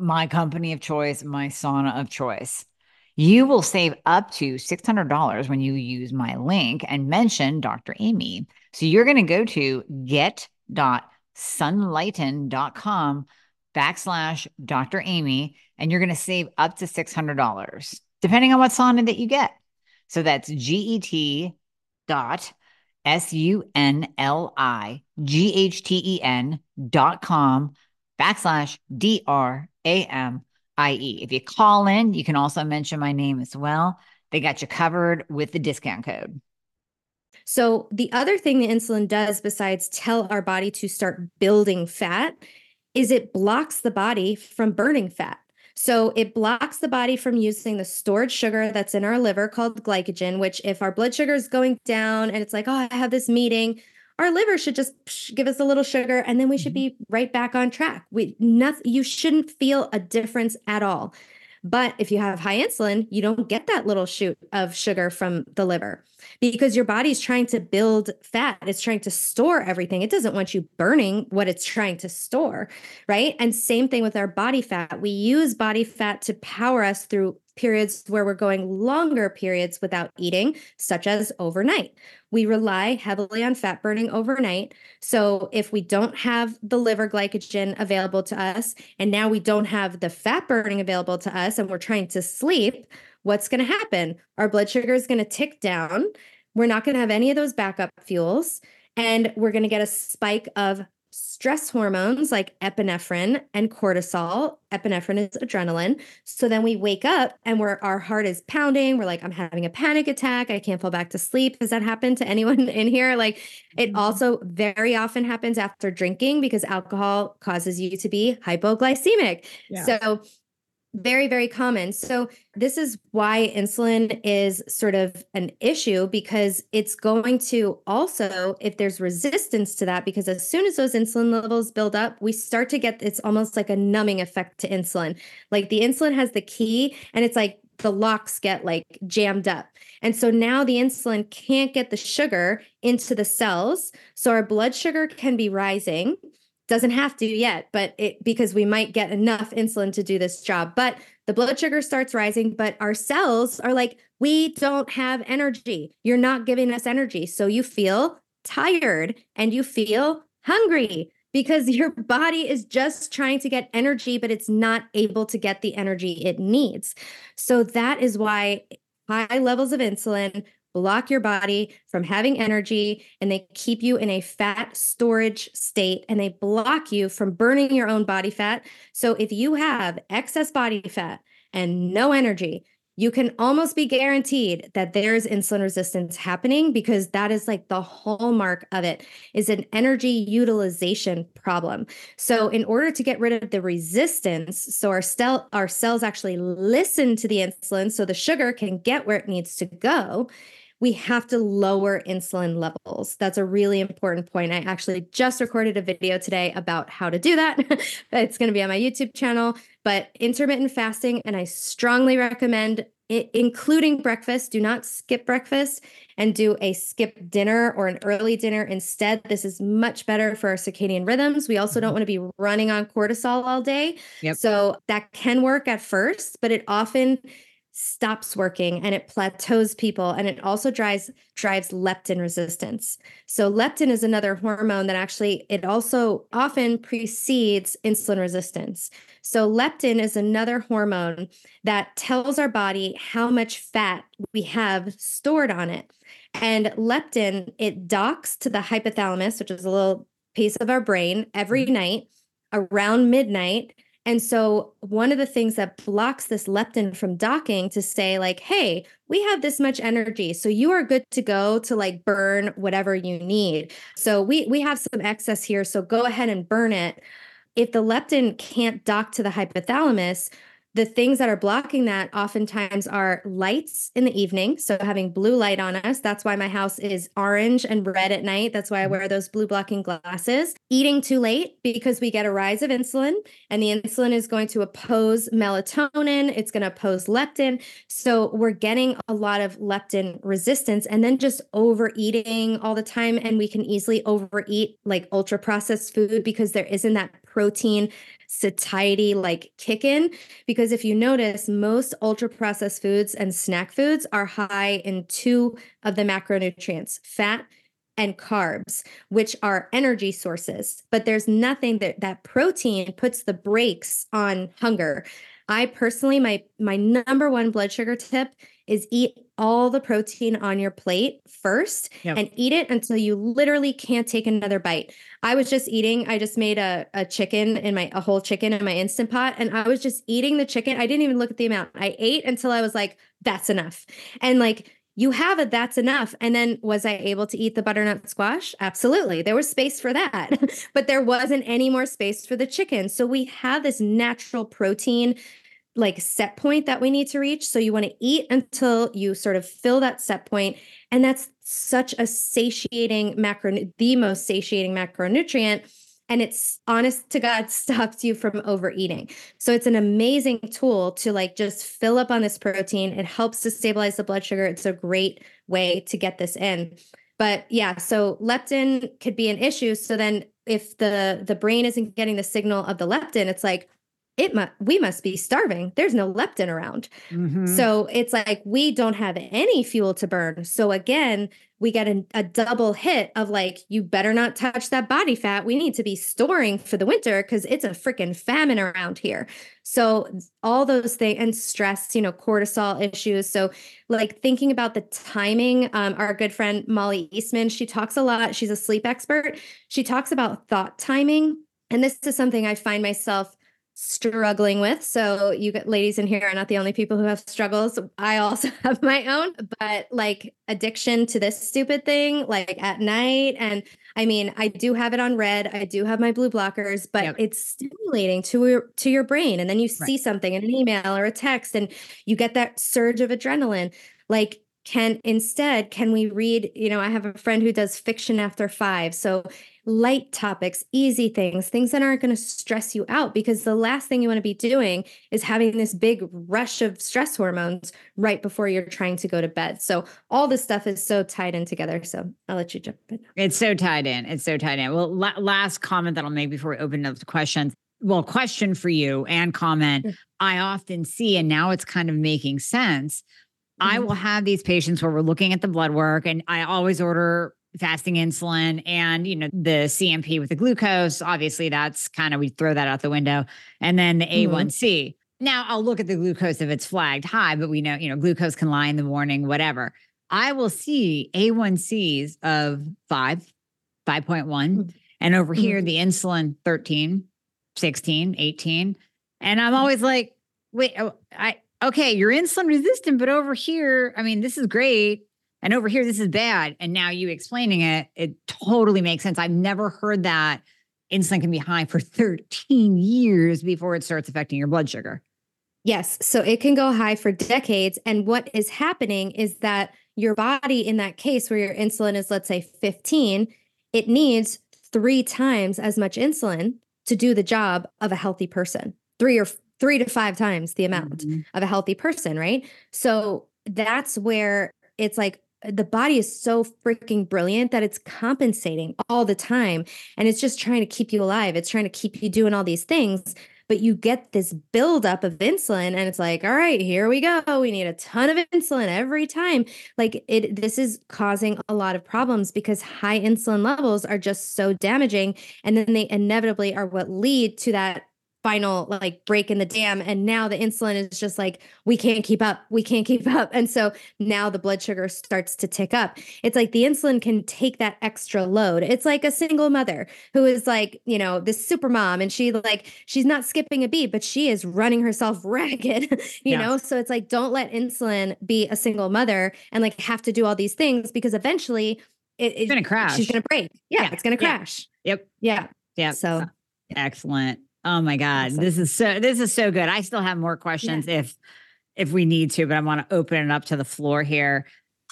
S1: my company of choice, my sauna of choice. You will save up to $600 when you use my link and mention Dr. Amy. So you're going to go to get.sunlighten.com backslash Dr. Amy, and you're going to save up to $600, depending on what sauna that you get. So that's G-E-T dot S-U-N-L-I-G-H-T-E-N dot com backslash D-R-A-M-I-E. If you call in, you can also mention my name as well. They got you covered with the discount code.
S2: So, the other thing the insulin does besides tell our body to start building fat is it blocks the body from burning fat. So it blocks the body from using the stored sugar that's in our liver called glycogen, which if our blood sugar is going down and it's like, oh, I have this meeting, our liver should just give us a little sugar and then we should mm-hmm. be right back on track. We nothing you shouldn't feel a difference at all. But if you have high insulin, you don't get that little shoot of sugar from the liver because your body's trying to build fat. It's trying to store everything. It doesn't want you burning what it's trying to store, right? And same thing with our body fat. We use body fat to power us through periods where we're going longer periods without eating, such as overnight. We rely heavily on fat burning overnight. So, if we don't have the liver glycogen available to us, and now we don't have the fat burning available to us, and we're trying to sleep, what's going to happen? Our blood sugar is going to tick down. We're not going to have any of those backup fuels. And we're going to get a spike of stress hormones like epinephrine and cortisol. Epinephrine is adrenaline. So then we wake up and we're our heart is pounding. We're like, I'm having a panic attack. I can't fall back to sleep. Has that happened to anyone in here? Like it mm-hmm. also very often happens after drinking because alcohol causes you to be hypoglycemic. Yeah. So very very common so this is why insulin is sort of an issue because it's going to also if there's resistance to that because as soon as those insulin levels build up we start to get it's almost like a numbing effect to insulin like the insulin has the key and it's like the locks get like jammed up. And so now the insulin can't get the sugar into the cells. So our blood sugar can be rising doesn't have to yet but it because we might get enough insulin to do this job. But the blood sugar starts rising but our cells are like we don't have energy. You're not giving us energy. So you feel tired and you feel hungry because your body is just trying to get energy but it's not able to get the energy it needs. So that is why high levels of insulin block your body from having energy and they keep you in a fat storage state and they block you from burning your own body fat. So if you have excess body fat and no energy, you can almost be guaranteed that there's insulin resistance happening because that is like the hallmark of it is an energy utilization problem. So in order to get rid of the resistance, so our cell our cells actually listen to the insulin so the sugar can get where it needs to go, we have to lower insulin levels. That's a really important point. I actually just recorded a video today about how to do that. it's going to be on my YouTube channel, but intermittent fasting, and I strongly recommend it, including breakfast. Do not skip breakfast and do a skip dinner or an early dinner instead. This is much better for our circadian rhythms. We also don't mm-hmm. want to be running on cortisol all day. Yep. So that can work at first, but it often stops working and it plateaus people and it also drives drives leptin resistance. So leptin is another hormone that actually it also often precedes insulin resistance. So leptin is another hormone that tells our body how much fat we have stored on it. And leptin it docks to the hypothalamus, which is a little piece of our brain every night around midnight and so, one of the things that blocks this leptin from docking to say, like, hey, we have this much energy. So you are good to go to like burn whatever you need. So we we have some excess here. So go ahead and burn it. If the leptin can't dock to the hypothalamus, the things that are blocking that oftentimes are lights in the evening. So having blue light on us. That's why my house is orange and red at night. That's why I wear those blue blocking glasses. Eating too late because we get a rise of insulin and the insulin is going to oppose melatonin. It's going to oppose leptin. So we're getting a lot of leptin resistance and then just overeating all the time. And we can easily overeat like ultra processed food because there isn't that protein satiety like kick in. Because if you notice, most ultra processed foods and snack foods are high in two of the macronutrients fat and carbs, which are energy sources. But there's nothing that that protein puts the brakes on hunger. I personally, my my number one blood sugar tip is eat all the protein on your plate first yep. and eat it until you literally can't take another bite. I was just eating, I just made a, a chicken in my a whole chicken in my instant pot and I was just eating the chicken. I didn't even look at the amount. I ate until I was like, that's enough. And like you have it, that's enough. And then was I able to eat the butternut squash? Absolutely. There was space for that, but there wasn't any more space for the chicken. So we have this natural protein like set point that we need to reach. So you want to eat until you sort of fill that set point, And that's such a satiating macro, the most satiating macronutrient. And it's honest to God stops you from overeating. So it's an amazing tool to like just fill up on this protein. It helps to stabilize the blood sugar. It's a great way to get this in. But yeah, so leptin could be an issue. So then if the the brain isn't getting the signal of the leptin, it's like, it must we must be starving. There's no leptin around. Mm-hmm. so it's like we don't have any fuel to burn. So again we get a, a, double hit of like you better not touch that body fat. We need to be storing for the winter because it's a freaking famine around here. So all those things and stress you know cortisol issues. So like thinking about the timing um, our good friend molly eastman she talks a lot. She's a sleep expert. She talks about thought timing. And this is something i find myself struggling with. So you get ladies in here are not the only people who have struggles. I also have my own, but like addiction to this stupid thing, like at night. And I mean, I do have it on red. I do have my blue blockers, but yep. it's stimulating to your to your brain. And then you see right. something in an email or a text and you get that surge of adrenaline. Like can instead can we read you know i have a friend who does fiction after five so light topics, easy things, things that aren't going to stress you out because the last thing you want to be doing is having this big rush of stress hormones right before you're trying to go to bed. So all this stuff is so tied in together. So I'll let you jump in.
S1: It's so tied in. It's so tied in. Well, la- last comment that I'll make before we open up the questions. Well, question for you and comment. I often see, and now it's kind of making sense. I mm-hmm. will have these patients where we're looking at the blood work, and I always order fasting insulin and you know the CMP with the glucose obviously that's kind of we throw that out the window and then the A1C mm-hmm. now I'll look at the glucose if it's flagged high but we know you know glucose can lie in the morning whatever I will see A1Cs of 5 5.1 mm-hmm. and over mm-hmm. here the insulin 13 16 18 and I'm always like wait oh, I okay you're insulin resistant but over here I mean this is great and over here, this is bad. And now you explaining it, it totally makes sense. I've never heard that insulin can be high for 13 years before it starts affecting your blood sugar.
S2: Yes. So it can go high for decades. And what is happening is that your body in that case where your insulin is, let's say 15, it needs three times as much insulin to do the job of a healthy person, three or three to five times the amount mm-hmm. of a healthy person, right? So that's where it's like the body is so freaking brilliant that it's compensating all the time and it's just trying to keep you alive. It's trying to keep you doing all these things but you get this buildup of insulin and it's like all right here we go we need a ton of insulin every time like it this is causing a lot of problems because high insulin levels are just so damaging and then they inevitably are what lead to that final like break in the dam and now the insulin is just like we can't keep up we can't keep up. And so now the blood sugar starts to tick up. It's like the insulin can take that extra load. It's like a single mother who is like you know this super mom and she like she's not skipping a beat but she is running herself ragged you yeah. know? So it's like don't let insulin be a single mother and like have to do all these things because eventually
S1: it, it's gonna crash
S2: she's gonna break. Yeah, yeah. it's gonna crash.
S1: Yeah. yep.
S2: Yeah.
S1: Yeah so excellent Oh my God. Awesome. This is so this is so good. I still have more questions yeah. if if we need to, but I want to open it up to the floor here.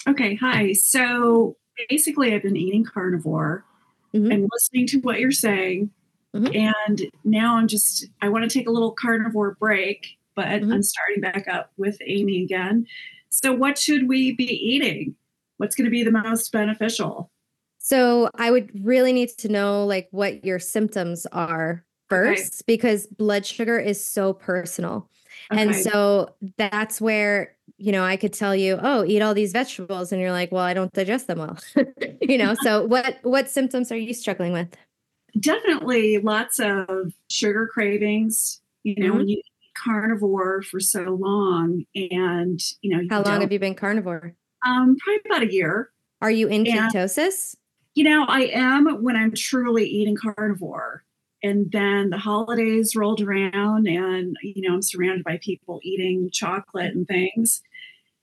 S3: Okay. Hi. So basically I've been eating carnivore mm-hmm. and listening to what you're saying. Mm-hmm. And now I'm just I want to take a little carnivore break, but mm-hmm. I'm starting back up with Amy again. So what should we be eating? What's going to be the most beneficial?
S2: So I would really need to know like what your symptoms are first okay. because blood sugar is so personal. Okay. And so that's where, you know, I could tell you, oh, eat all these vegetables. And you're like, well, I don't digest them well. you know, so what what symptoms are you struggling with?
S3: Definitely lots of sugar cravings. You know, mm-hmm. when you eat carnivore for so long and you know,
S2: how long have you been carnivore?
S3: Um, probably about a year.
S2: Are you in and, ketosis?
S3: You know, I am when I'm truly eating carnivore and then the holidays rolled around and you know i'm surrounded by people eating chocolate and things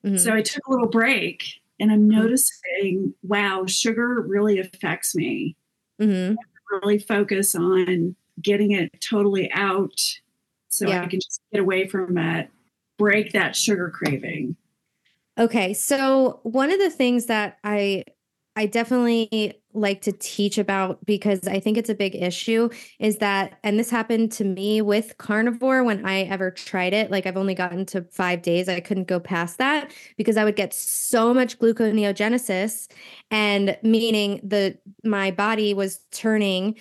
S3: mm-hmm. so i took a little break and i'm mm-hmm. noticing wow sugar really affects me mm-hmm. really focus on getting it totally out so yeah. i can just get away from it break that sugar craving
S2: okay so one of the things that i i definitely like to teach about because I think it's a big issue is that, and this happened to me with carnivore when I ever tried it. Like I've only gotten to five days. I couldn't go past that because I would get so much gluconeogenesis and meaning the my body was turning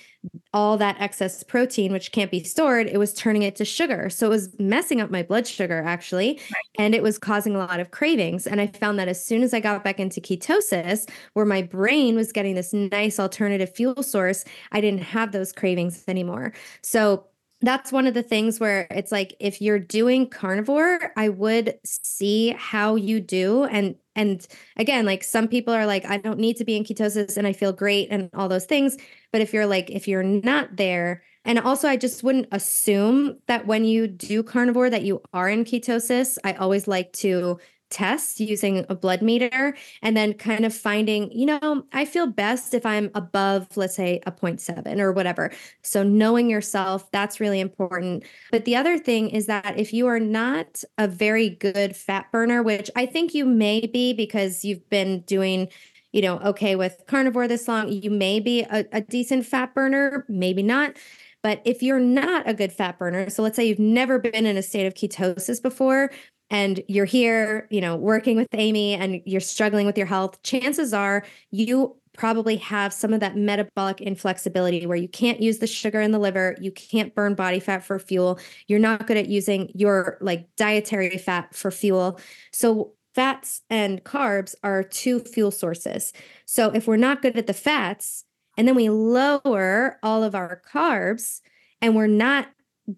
S2: all that excess protein which can't be stored it was turning it to sugar. So it was messing up my blood sugar actually and it was causing a lot of cravings. And i found that as soon as i got back into ketosis where my brain was getting this nice alternative fuel source i didn't have those cravings anymore. So that's one of the things where it's like if you're doing carnivore i would see how you do and and again like some people are like i don't need to be in ketosis and i feel great and all those things. But if you're like if you're not there and also i just wouldn't assume that when you do carnivore that you are in ketosis. I always like to test using a blood meter and then kind of finding, you know, I feel best if I'm above, let's say, a 0.7 or whatever. So knowing yourself, that's really important. But the other thing is that if you are not a very good fat burner, which I think you may be because you've been doing you know, okay with carnivore this long, you may be a, a decent fat burner, maybe not. But if you're not a good fat burner, so let's say you've never been in a state of ketosis before, and you're here, you know, working with Amy and you're struggling with your health, chances are you probably have some of that metabolic inflexibility where you can't use the sugar in the liver, you can't burn body fat for fuel, you're not good at using your like dietary fat for fuel. So fats and carbs are two fuel sources. So if we're not good at the fats and then we lower all of our carbs and we're not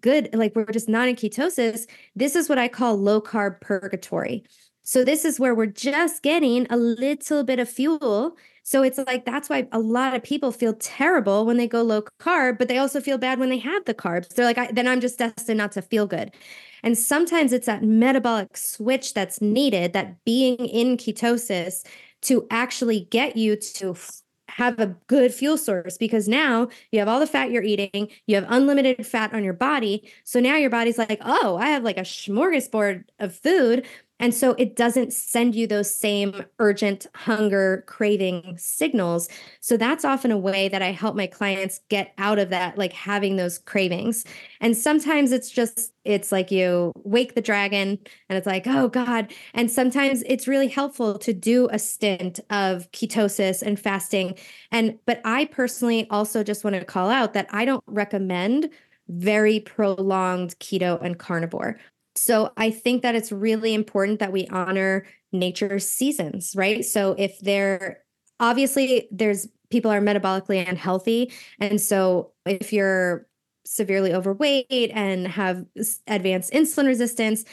S2: good, like we're just not in ketosis, this is what I call low carb purgatory. So this is where we're just getting a little bit of fuel. So it's like that's why a lot of people feel terrible when they go low carb, but they also feel bad when they have the carbs. They're like, then I'm just destined not to feel good. And sometimes it's that metabolic switch that's needed, that being in ketosis to actually get you to have a good fuel source because now you have all the fat you're eating, you have unlimited fat on your body. So now your body's like, oh, I have like a smorgasbord of food. And so it doesn't send you those same urgent hunger craving signals. So that's often a way that I help my clients get out of that, like having those cravings. And sometimes it's just, it's like you wake the dragon and it's like, oh God. And sometimes it's really helpful to do a stint of ketosis and fasting. And, but I personally also just want to call out that I don't recommend very prolonged keto and carnivore. So I think that it's really important that we honor nature's seasons, right? So if they're obviously there's people are metabolically unhealthy and so if you're severely overweight and have advanced insulin resistance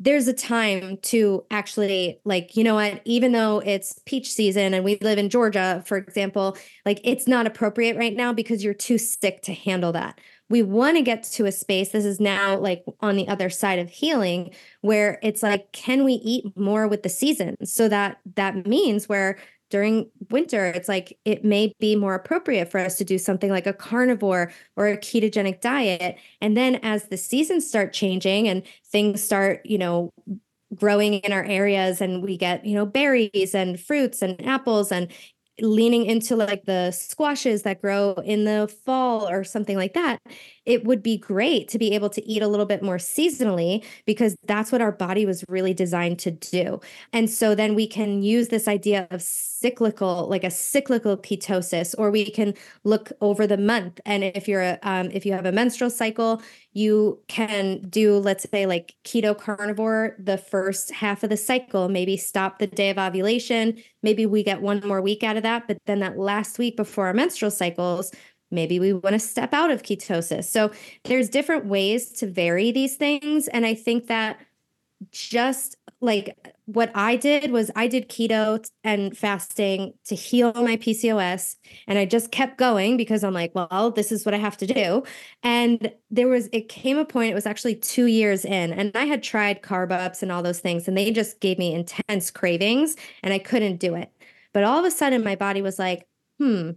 S2: there's a time to actually like you know what even though it's peach season and we live in Georgia for example like it's not appropriate right now because you're too sick to handle that we want to get to a space this is now like on the other side of healing where it's like can we eat more with the seasons? So that that means where during winter it's like it may be more appropriate for us to do something like a carnivore or a ketogenic diet. And then as the seasons start changing and things start you know growing in our areas and we get you know berries and fruits and apples and leaning into like the squashes that grow in the fall or something like that, it would be great to be able to eat a little bit more seasonally because that's what our body was really designed to do. And so then we can use this idea of cyclical, like a cyclical ketosis, or we can look over the month. And if you're a, um, if you have a menstrual cycle, you can do, let's say, like keto carnivore the first half of the cycle, maybe stop the day of ovulation. Maybe we get one more week out of that. But then that last week before our menstrual cycles, maybe we want to step out of ketosis. So there's different ways to vary these things. And I think that just like what I did was I did keto and fasting to heal my PCOS. And I just kept going because I'm like, well, this is what I have to do. And there was, it came a point, it was actually two years in, and I had tried carb ups and all those things, and they just gave me intense cravings and I couldn't do it. But all of a sudden, my body was like, hmm,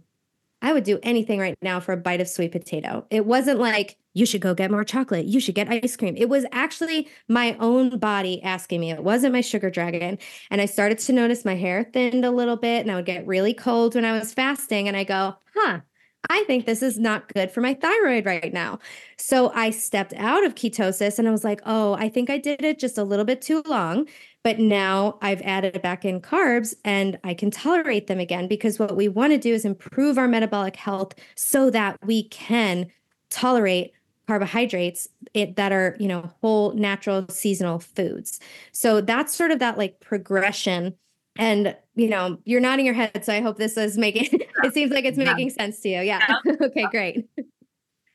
S2: I would do anything right now for a bite of sweet potato. It wasn't like, you should go get more chocolate. You should get ice cream. It was actually my own body asking me. It wasn't my sugar dragon. And I started to notice my hair thinned a little bit and I would get really cold when I was fasting. And I go, huh, I think this is not good for my thyroid right now. So I stepped out of ketosis and I was like, oh, I think I did it just a little bit too long. But now I've added back in carbs and I can tolerate them again because what we want to do is improve our metabolic health so that we can tolerate carbohydrates it, that are you know whole natural seasonal foods. So that's sort of that like progression. And you know you're nodding your head so i hope this is making it seems like it's making sense to you. Yeah, yeah. okay great.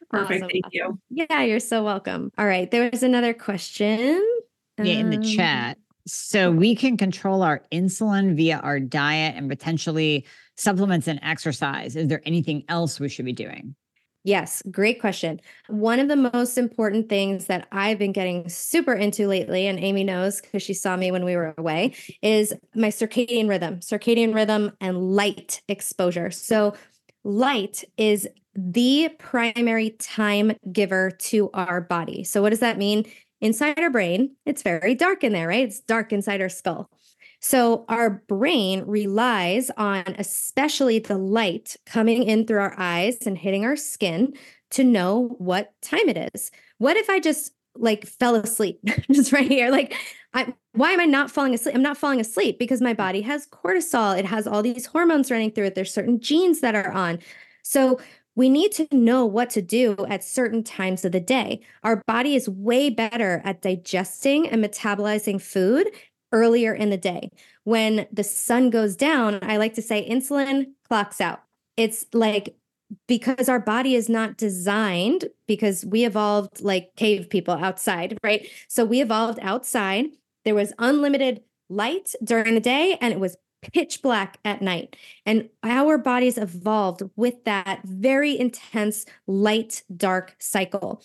S3: Perfect. Awesome. thank you.
S2: yeah you're so welcome. All right there was another question.
S1: Yeah in the um, chat so we can control our insulin via our diet and potentially supplements and exercise is there anything else we should be doing
S2: Yes, great question. One of the most important things that I've been getting super into lately, and Amy knows because she saw me when we were away, is my circadian rhythm, circadian rhythm, and light exposure. So, light is the primary time giver to our body. So, what does that mean? Inside our brain, it's very dark in there, right? It's dark inside our skull. So our brain relies on especially the light coming in through our eyes and hitting our skin to know what time it is. What if I just like fell asleep just right here? Like, I, why am I not falling asleep? I'm not falling asleep because my body has cortisol. It has all these hormones running through it. There's certain genes that are on. So we need to know what to do at certain times of the day. Our body is way better at digesting and metabolizing food earlier in the day. When the sun goes down, I like to say insulin clocks out. It's like because our body is not designed because we evolved like cave people outside, right? So we evolved outside. There was unlimited light during the day and it was pitch black at night. And our bodies evolved with that very intense light dark cycle.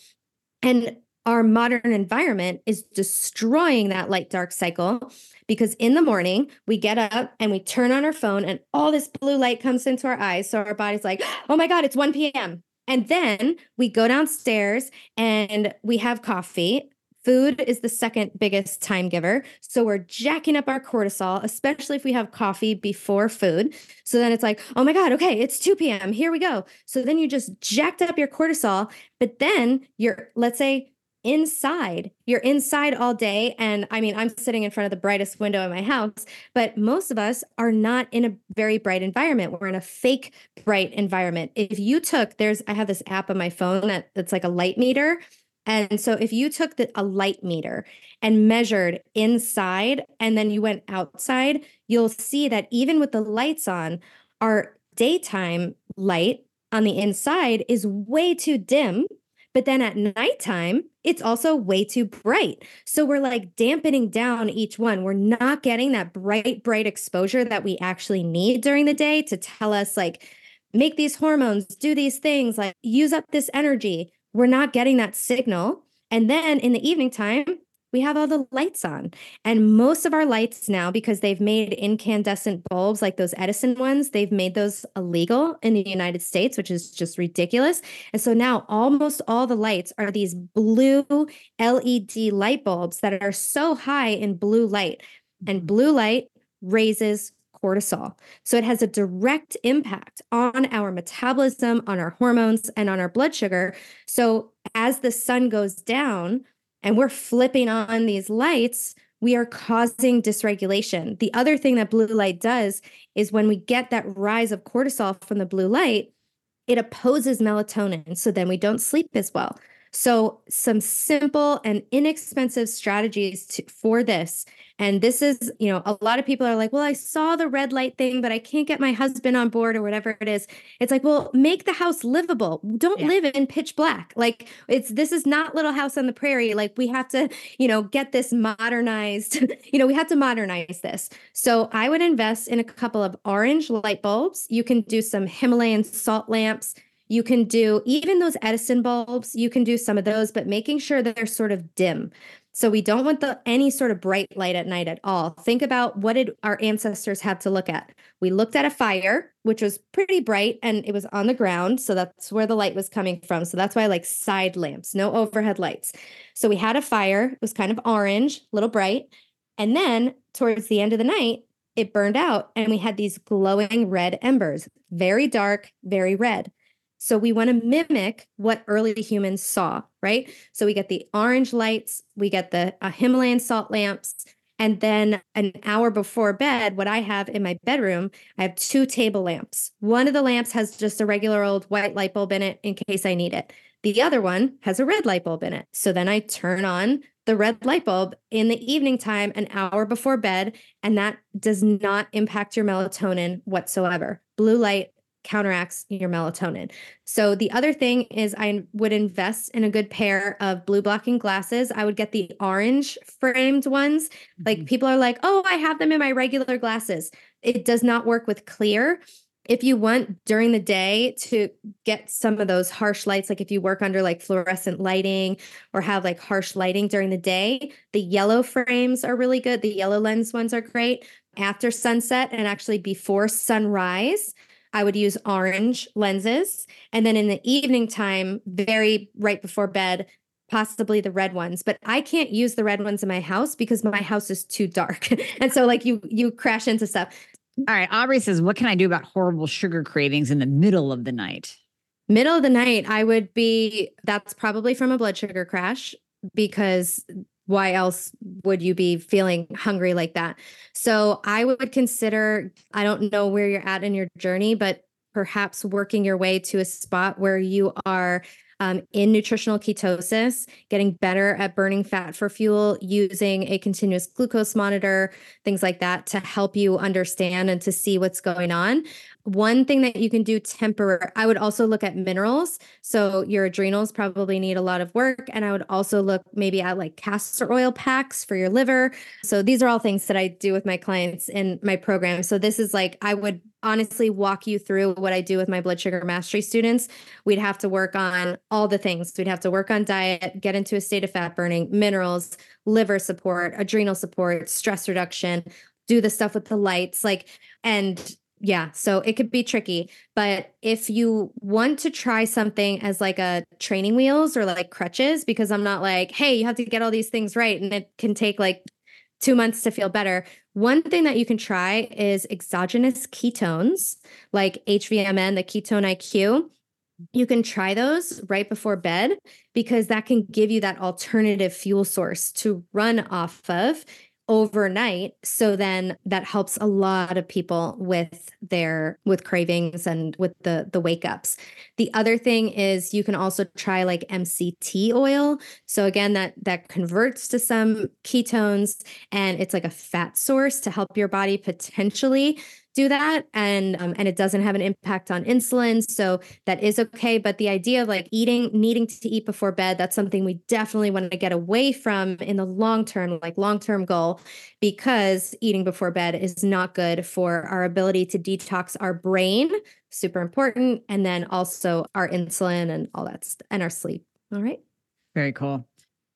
S2: And our modern environment is destroying that light dark cycle because in the morning we get up and we turn on our phone and all this blue light comes into our eyes. So our body's like, oh my God, it's 1 p.m. And then we go downstairs and we have coffee Food is the second biggest time giver. So we're jacking up our cortisol, especially if we have coffee before food. So then it's like, oh my God, okay, it's 2 p.m. Here we go. So then you just jacked up your cortisol, but then you're, let's say, inside. You're inside all day. And I mean, I'm sitting in front of the brightest window in my house, but most of us are not in a very bright environment. We're in a fake bright environment. If you took, there's, I have this app on my phone that, that's like a light meter. And so if you took the, a light meter and measured inside and then you went outside, you'll see that even with the lights on, our daytime light on the inside is way too dim but then at nighttime, it's also way too bright. So we're like dampening down each one. We're not getting that bright, bright exposure that we actually need during the day to tell us, like, make these hormones, do these things, like, use up this energy. We're not getting that signal. And then in the evening time, we have all the lights on. And most of our lights now, because they've made incandescent bulbs like those Edison ones, they've made those illegal in the United States, which is just ridiculous. And so now almost all the lights are these blue LED light bulbs that are so high in blue light. And mm-hmm. blue light raises cortisol. So it has a direct impact on our metabolism, on our hormones, and on our blood sugar. So as the sun goes down, and we're flipping on these lights, we are causing dysregulation. The other thing that blue light does is when we get that rise of cortisol from the blue light, it opposes melatonin. So then we don't sleep as well. So, some simple and inexpensive strategies to, for this. And this is, you know, a lot of people are like, well, I saw the red light thing, but I can't get my husband on board or whatever it is. It's like, well, make the house livable. Don't yeah. live in pitch black. Like, it's this is not Little House on the Prairie. Like, we have to, you know, get this modernized. you know, we have to modernize this. So, I would invest in a couple of orange light bulbs. You can do some Himalayan salt lamps you can do even those Edison bulbs, you can do some of those, but making sure that they're sort of dim. So we don't want the any sort of bright light at night at all. Think about what did our ancestors have to look at? We looked at a fire, which was pretty bright and it was on the ground, so that's where the light was coming from. So that's why I like side lamps, no overhead lights. So we had a fire, it was kind of orange, a little bright, and then towards the end of the night, it burned out and we had these glowing red embers, very dark, very red. So we want to mimic what early humans saw, right? So we get the orange lights, we get the uh, Himalayan salt lamps, and then an hour before bed, what I have in my bedroom, I have two table lamps. One of the lamps has just a regular old white light bulb in it in case I need it. The other one has a red light bulb in it. So then I turn on the red light bulb in the evening time, an hour before bed, and that does not impact your melatonin whatsoever. Blue light counteracts your melatonin. So the other thing is I would invest in a good pair of blue blocking glasses. I would get the orange framed ones. Like mm-hmm. people are like, "Oh, I have them in my regular glasses." It does not work with clear. If you want during the day to get some of those harsh lights, like if you work under like fluorescent lighting or have like harsh lighting during the day, the yellow frames are really good. The yellow lens ones are great. After sunset and actually before sunrise, I would use orange lenses. And then in the evening time, very right before bed, possibly the red ones. But i can't use the red ones in my house because my house is too dark. And so like you you crash into stuff.
S1: All right aubrey says what can i do about horrible sugar cravings in the middle of the night?
S2: Middle of the night i would be that's probably from a blood sugar crash because why else would you be feeling hungry like that? So I would consider, I don't know where you're at in your journey, but perhaps working your way to a spot where you are um, in nutritional ketosis, getting better at burning fat for fuel, using a continuous glucose monitor, things like that to help you understand and to see what's going on. One thing that you can do temporary, I would also look at minerals. So your adrenals probably need a lot of work. And I would also look maybe at like castor oil packs for your liver. So these are all things that I do with my clients in my program. So this is like, I would honestly walk you through what I do with my blood sugar mastery students. We'd have to work on all the things. We'd have to work on diet, get into a state of fat burning, minerals, liver support, adrenal support, stress reduction, do the stuff with the lights. Like, and yeah, so it could be tricky. But if you want to try something as like a training wheels or like crutches, because I'm not like, hey, you have to get all these things right and it can take like two months to feel better. One thing that you can try is exogenous ketones like HVMN, the ketone IQ. You can try those right before bed because that can give you that alternative fuel source to run off of overnight. So then that helps a lot of people with their with cravings and with the the wake ups the other thing is you can also try like mct oil. So again that that converts to some ketones and it's like a fat source to help your body potentially do that and um, and it doesn't have an impact on insulin so that is okay. But the idea of like eating needing to eat before bed that's something we definitely want to get away from in the long term like long term goal because eating before bed is not good for our ability to detox our brain super important and then also our insulin and all that st- and our sleep. All right.
S1: Very cool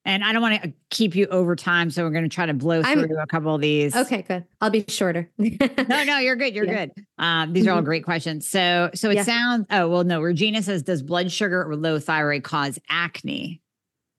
S1: and I don't want to keep you over time, so we're going to try to blow through I'm, a couple of these.
S2: Okay, good. I'll be shorter.
S1: no, no, you're good. You're yeah. good. Um, these are all mm-hmm. great questions. So, so it yeah. sounds. Oh well, no. Regina says, does blood sugar or low thyroid cause acne?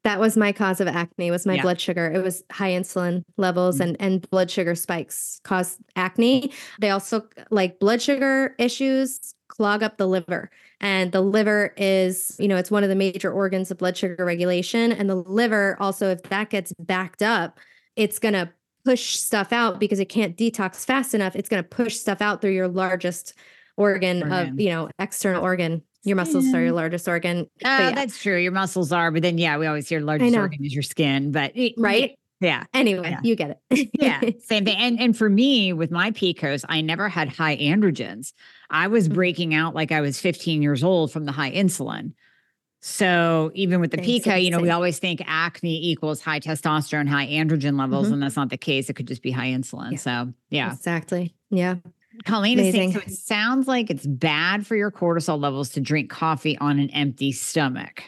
S2: That was my cause of acne. Was my yeah. blood sugar? It was high insulin levels mm-hmm. and and blood sugar spikes cause acne. They also like blood sugar issues clog up the liver. And the liver is, you know, it's one of the major organs of blood sugar regulation. And the liver also, if that gets backed up, it's going to push stuff out because it can't detox fast enough. It's going to push stuff out through your largest organ, organ. of, you know, external organ. Your muscles are your largest organ.
S1: Uh, yeah. That's true. Your muscles are, but then, yeah, we always hear largest organ is your skin. But
S2: right,
S1: yeah.
S2: Anyway, yeah. you get
S1: it. yeah. Same thing. And and for me with my PCOS, I never had high androgens. I was mm-hmm. breaking out like I was 15 years old from the high insulin. So even with the PCO, you know, we always think acne equals high testosterone, high androgen levels, mm-hmm. and that's not the case. It could just be high insulin. Yeah. So yeah.
S2: Exactly. Yeah.
S1: Colleen is saying, so it sounds like it's bad for your cortisol levels to drink coffee on an empty stomach.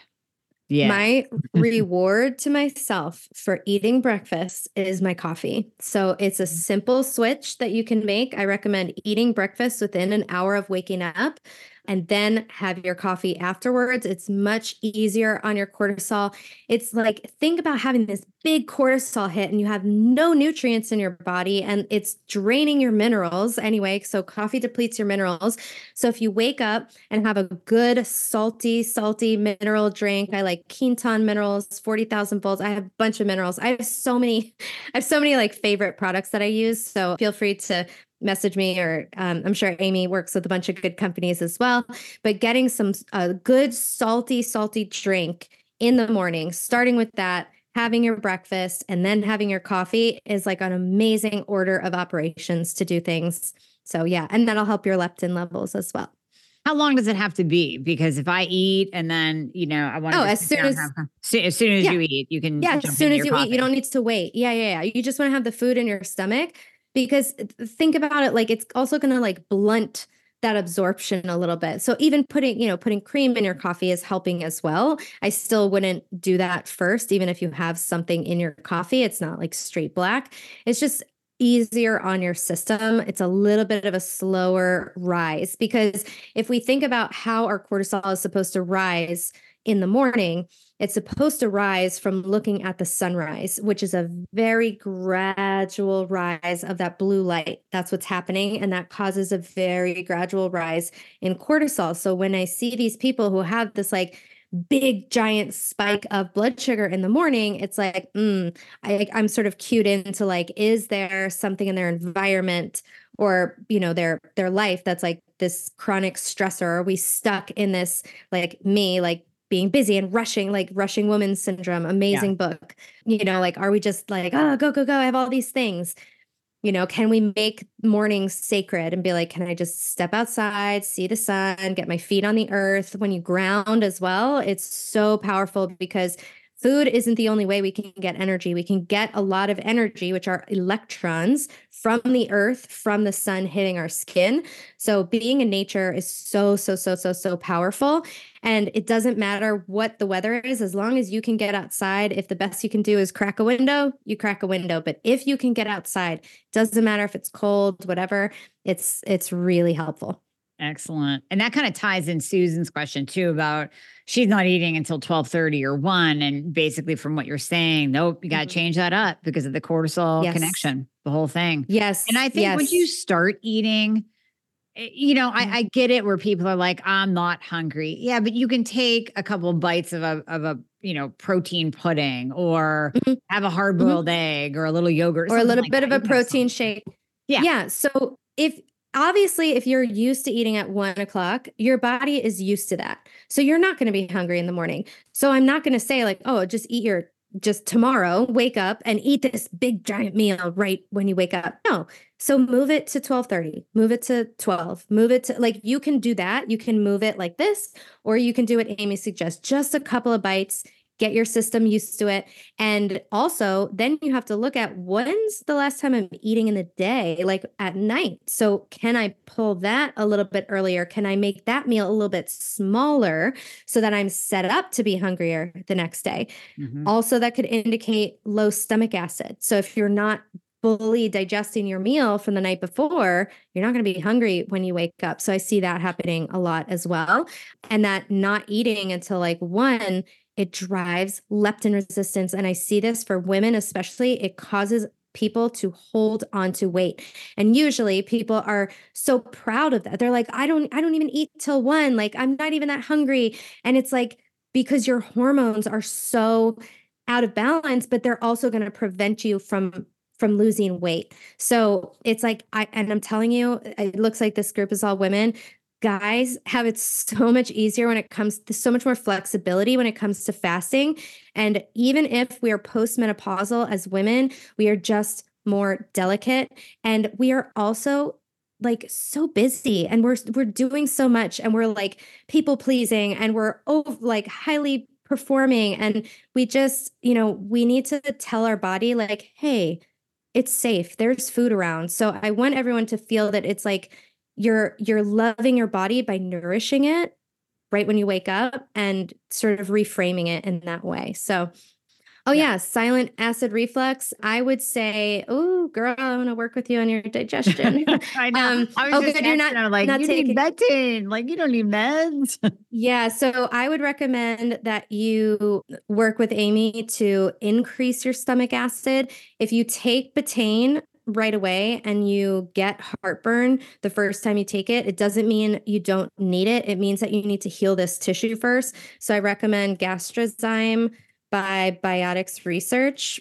S2: Yeah. My reward to myself for eating breakfast is my coffee. So it's a mm. simple switch that you can make. I recommend eating breakfast within an hour of waking up and then have your coffee afterwards. It's much easier on your cortisol. It's like, think about having this big cortisol hit and you have no nutrients in your body and it's draining your minerals anyway. So, coffee depletes your minerals. So, if you wake up and have a good, salty, salty mineral drink, I like Quinton minerals, 40,000 volts. I have a bunch of minerals. I have so many, I have so many like favorite products that I use. So, feel free to message me or um, i'm sure amy works with a bunch of good companies as well but getting some a good salty salty drink in the morning starting with that having your breakfast and then having your coffee is like an amazing order of operations to do things so yeah and that'll help your leptin levels as well
S1: how long does it have to be? Because if I eat and then you know I want
S2: to oh as soon as
S1: as soon as yeah. you eat, you can
S2: yeah as soon as you coffee. eat, you don't need to wait. Yeah, yeah, yeah. You just want to have the food in your stomach because think about it like it's also going to like blunt that absorption a little bit. So even putting, you know, putting cream in your coffee is helping as well. I still wouldn't do that first even if you have something in your coffee. It's not like straight black. It's just easier on your system. It's a little bit of a slower rise because if we think about how our cortisol is supposed to rise in the morning, it's supposed to rise from looking at the sunrise, which is a very gradual rise of that blue light. That's what's happening. And that causes a very gradual rise in cortisol. So when I see these people who have this like big giant spike of blood sugar in the morning, it's like, mm, I, I'm sort of cued into like, is there something in their environment or you know their their life that's like this chronic stressor? Are we stuck in this like me like being busy and rushing, like rushing woman syndrome, amazing yeah. book. You know, like, are we just like, oh, go, go, go, I have all these things? You know, can we make mornings sacred and be like, can I just step outside, see the sun, get my feet on the earth? When you ground as well, it's so powerful because food isn't the only way we can get energy. We can get a lot of energy, which are electrons from the earth, from the sun hitting our skin. So being in nature is so, so, so, so, so powerful. And it doesn't matter what the weather is, as long as you can get outside. If the best you can do is crack a window, you crack a window. But if you can get outside, doesn't matter if it's cold, whatever, it's it's really helpful.
S1: Excellent. And that kind of ties in Susan's question too about she's not eating until 12:30 or 1 and basically from what you're saying, nope, you got to mm-hmm. change that up because of the cortisol yes. connection, the whole thing.
S2: Yes.
S1: And I think
S2: yes.
S1: when you start eating eh, you know, I, mm-hmm. I, get it where people are like, I'm not hungry. Yeah, but you can take a couple of bites of a of a you know protein pudding or mm-hmm. have a hard boiled mm-hmm. egg or a little yogurt
S2: or a little
S1: like
S2: bit that. of a protein shake.
S1: Yeah.
S2: Yeah. So if obviously if you're used to eating at one o'clock your body is used to that. So you're not going to be hungry in the morning. So i'm not going to say like oh just eat your just tomorrow wake up and eat this big giant meal right when you wake up. No. So move it to 12:30 move it to 12 move it to like you can do that. You can move it like this or you can do what amy suggests just a couple of bites get your system used to it. And also, then you have to look at when's the last time I'm eating in the day, like at night. So, can I pull that a little bit earlier? Can I make that meal a little bit smaller so that I'm set up to be hungrier the next day? Mm-hmm. Also, that could indicate low stomach acid. So, if you're not fully digesting your meal from the night before, you're not going to be hungry when you wake up. So I see that happening a lot as well. And that not eating until like one it drives leptin resistance. And I see this for women, especially, it causes people to hold on to weight. And usually people are so proud of that. They're like, I don't, I don't even eat till one. Like, I'm not even that hungry. And it's like, because your hormones are so out of balance, but they're also going to prevent you from from losing weight. So it's like I and I'm telling you, it looks like this group is all women guys have it so much easier when it comes to so much more flexibility when it comes to fasting. And even if we are postmenopausal as women, we are just more delicate. And we are also like so busy and we're we're doing so much and we're like people pleasing and we're oh like highly performing and we just you know we need to tell our body like hey it's safe there's food around so i want everyone to feel that it's like you're you're loving your body by nourishing it right when you wake up and sort of reframing it in that way. So Oh yeah. yeah, silent acid reflux. I would say, oh girl, I want to work with you on your digestion.
S1: I know. Um, I was oh, good. You're not like not you taking need medicine. Like you don't need meds.
S2: yeah. So I would recommend that you work with Amy to increase your stomach acid. If you take betaine right away and you get heartburn the first time you take it, it doesn't mean you don't need it. It means that you need to heal this tissue first. So I recommend Gastrozyme by Biotics Research.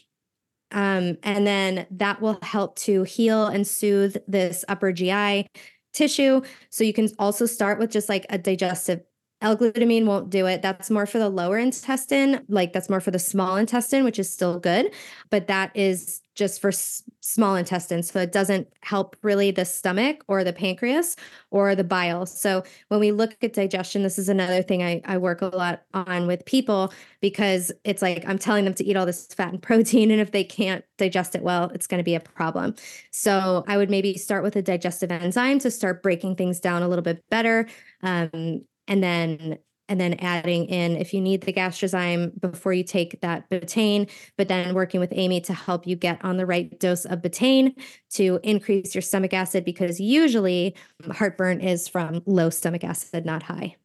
S2: Um, and then that will help to heal and soothe this upper GI tissue. So you can also start with just like a digestive L-glutamine won't do it. That's more for the lower intestine, like that's more for the small intestine, which is still good, but that is just for s- small intestine. So it doesn't help really the stomach or the pancreas or the bile. So when we look at digestion, this is another thing I, I work a lot on with people because it's like I'm telling them to eat all this fat and protein. And if they can't digest it well, it's going to be a problem. So I would maybe start with a digestive enzyme to start breaking things down a little bit better. Um, and then and then adding in if you need the gastrozyme before you take that betaine, but then working with Amy to help you get on the right dose of betaine to increase your stomach acid because usually um, heartburn is from low stomach acid, not high.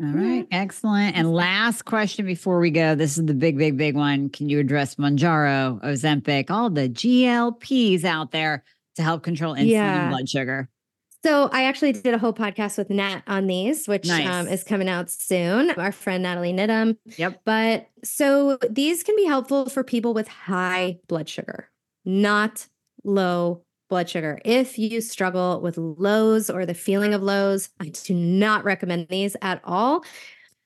S1: All right, excellent. And last question before we go. This is the big, big, big one. Can you address Mounjaro, Ozempic, all the GLPs out there to help control insulin yeah. and blood sugar?
S2: So I actually did a whole podcast with Nat on these, which um, nice. um, is coming out soon. Our friend Natalie Nidham.
S1: Yep.
S2: But so these can be helpful for people with high blood sugar, not low blood sugar. If you struggle with lows or the feeling of lows, I do not recommend these at all.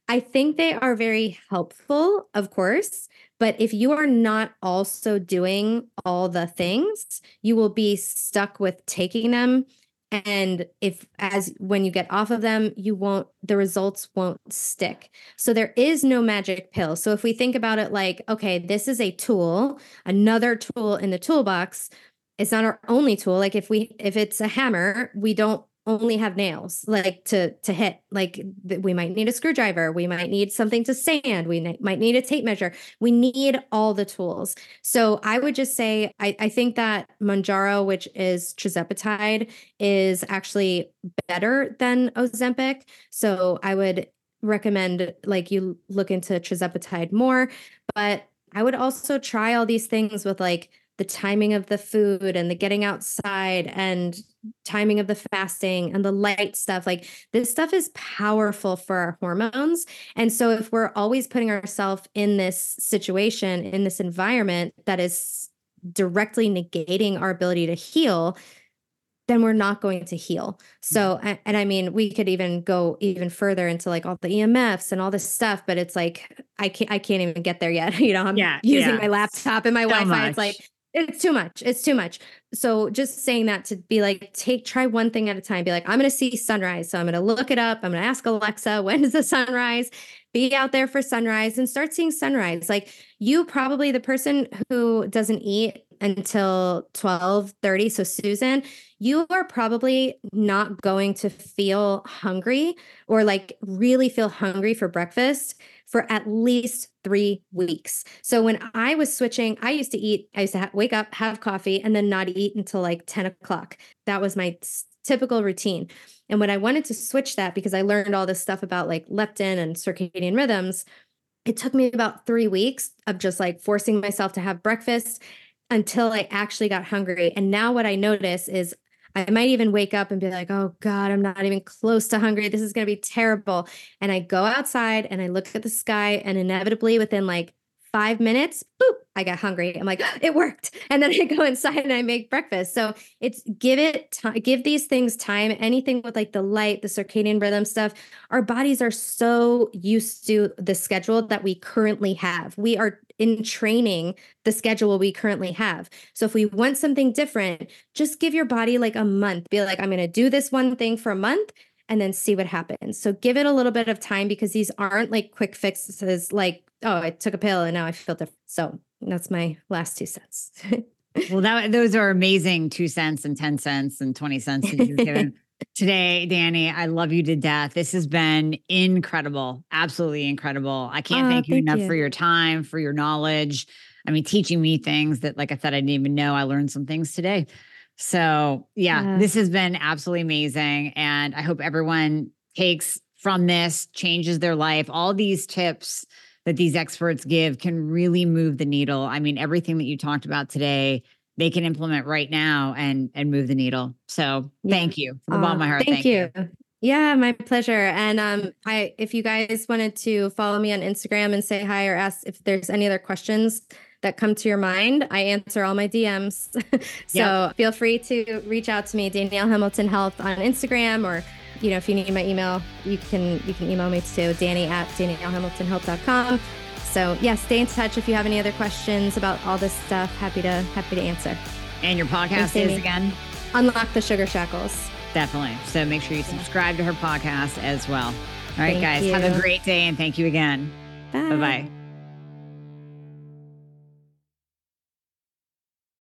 S2: I think they are very helpful, of course, but if you are not also doing all the things, you will be stuck with taking them and if as when you get off of them you won't the results won't stick. So there is no magic pill. So if we think about it like okay this is a tool another tool in the toolbox it's not our only tool. Like if we if it's a hammer we don't only have nails like to to hit like we might need a screwdriver we might need something to sand we might need a tape measure we need all the tools. So i would just say i, I think that Mounjaro which is tirzepatide is actually better than ozempic. So i would recommend like you look into tirzepatide more but i would also try all these things with like the timing of the food and the getting outside and timing of the fasting and the light stuff like this stuff is powerful for our hormones and so if we're always putting ourselves in this situation in this environment that is directly negating our ability to heal then we're not going to heal. So, mm-hmm. and I mean, we could even go even further into like all the EMFs and all this stuff, but it's like I can't, I can't even get there yet. You know, I'm yeah, using yeah. my laptop and my so Wi-Fi. Much. It's like it's too much. It's too much. So just saying that to be like, take try one thing at a time. Be like, I'm gonna see sunrise. So I'm gonna look it up. I'm gonna ask Alexa, when is the sunrise? Be out there for sunrise and start seeing sunrise. Like you probably the person who doesn't eat until 12:30 so susan you are probably not going to feel hungry or like really feel hungry for breakfast for at least three weeks. So when I was switching, I used to eat, I used to ha- wake up, have coffee, and then not eat until like 10 o'clock. That was my typical routine. And when I wanted to switch that, because I learned all this stuff about like leptin and circadian rhythms, it took me about three weeks of just like forcing myself to have breakfast until I actually got hungry. And now what I notice is I might even wake up and be like, oh God, I'm not even close to hungry. This is going to be terrible. And I go outside and I look at the sky, and inevitably within like five minutes, boop, I got hungry. I'm like, it worked. And then I go inside and I make breakfast. So it's give it time, give these things time. Anything with like the light, the circadian rhythm stuff, our bodies are so used to the schedule that we currently have. We are in training the schedule we currently have. So if we want something different, just give your body like a month. Be like, I'm going to do this one thing for a month and then see what happens. So give it a little bit of time because these aren't like quick fixes like oh, I took a pill and now I feel different. So that's my last two cents.
S1: well, that those are amazing two cents and 10 cents and 20 cents that you've given today, Dani. I love you to death. This has been incredible, absolutely incredible. I can't thank you thank enough you. for your time, for your knowledge. I mean, teaching me things that, like I said, I didn't even know. I learned some things today. So, yeah, yeah. this has been absolutely amazing. And I hope everyone takes from this, changes their life. All these tips that these experts give can really move the needle. I mean, everything that you talked about today, they can implement right now and and move the needle. So yeah. thank you from the bottom of my heart.
S2: Thank, thank you. you. Yeah, my pleasure. And um, I if you guys wanted to follow me on Instagram and say hi or ask if there's any other questions that come to your mind, I answer all my DMs. so yep. feel free to reach out to me, Danielle Hamilton Health on Instagram or you know, if you need my email, you can you can email me to Dani at DanielleHamiltonHealth.com. So yeah, stay in touch if you have any other questions about all this stuff. Happy to happy to answer.
S1: And your podcast is again?
S2: Unlock the Sugar Shackles.
S1: Definitely. So make sure you subscribe to her podcast as well. All right, thank guys, you. have a great day and thank you again. Bye bye.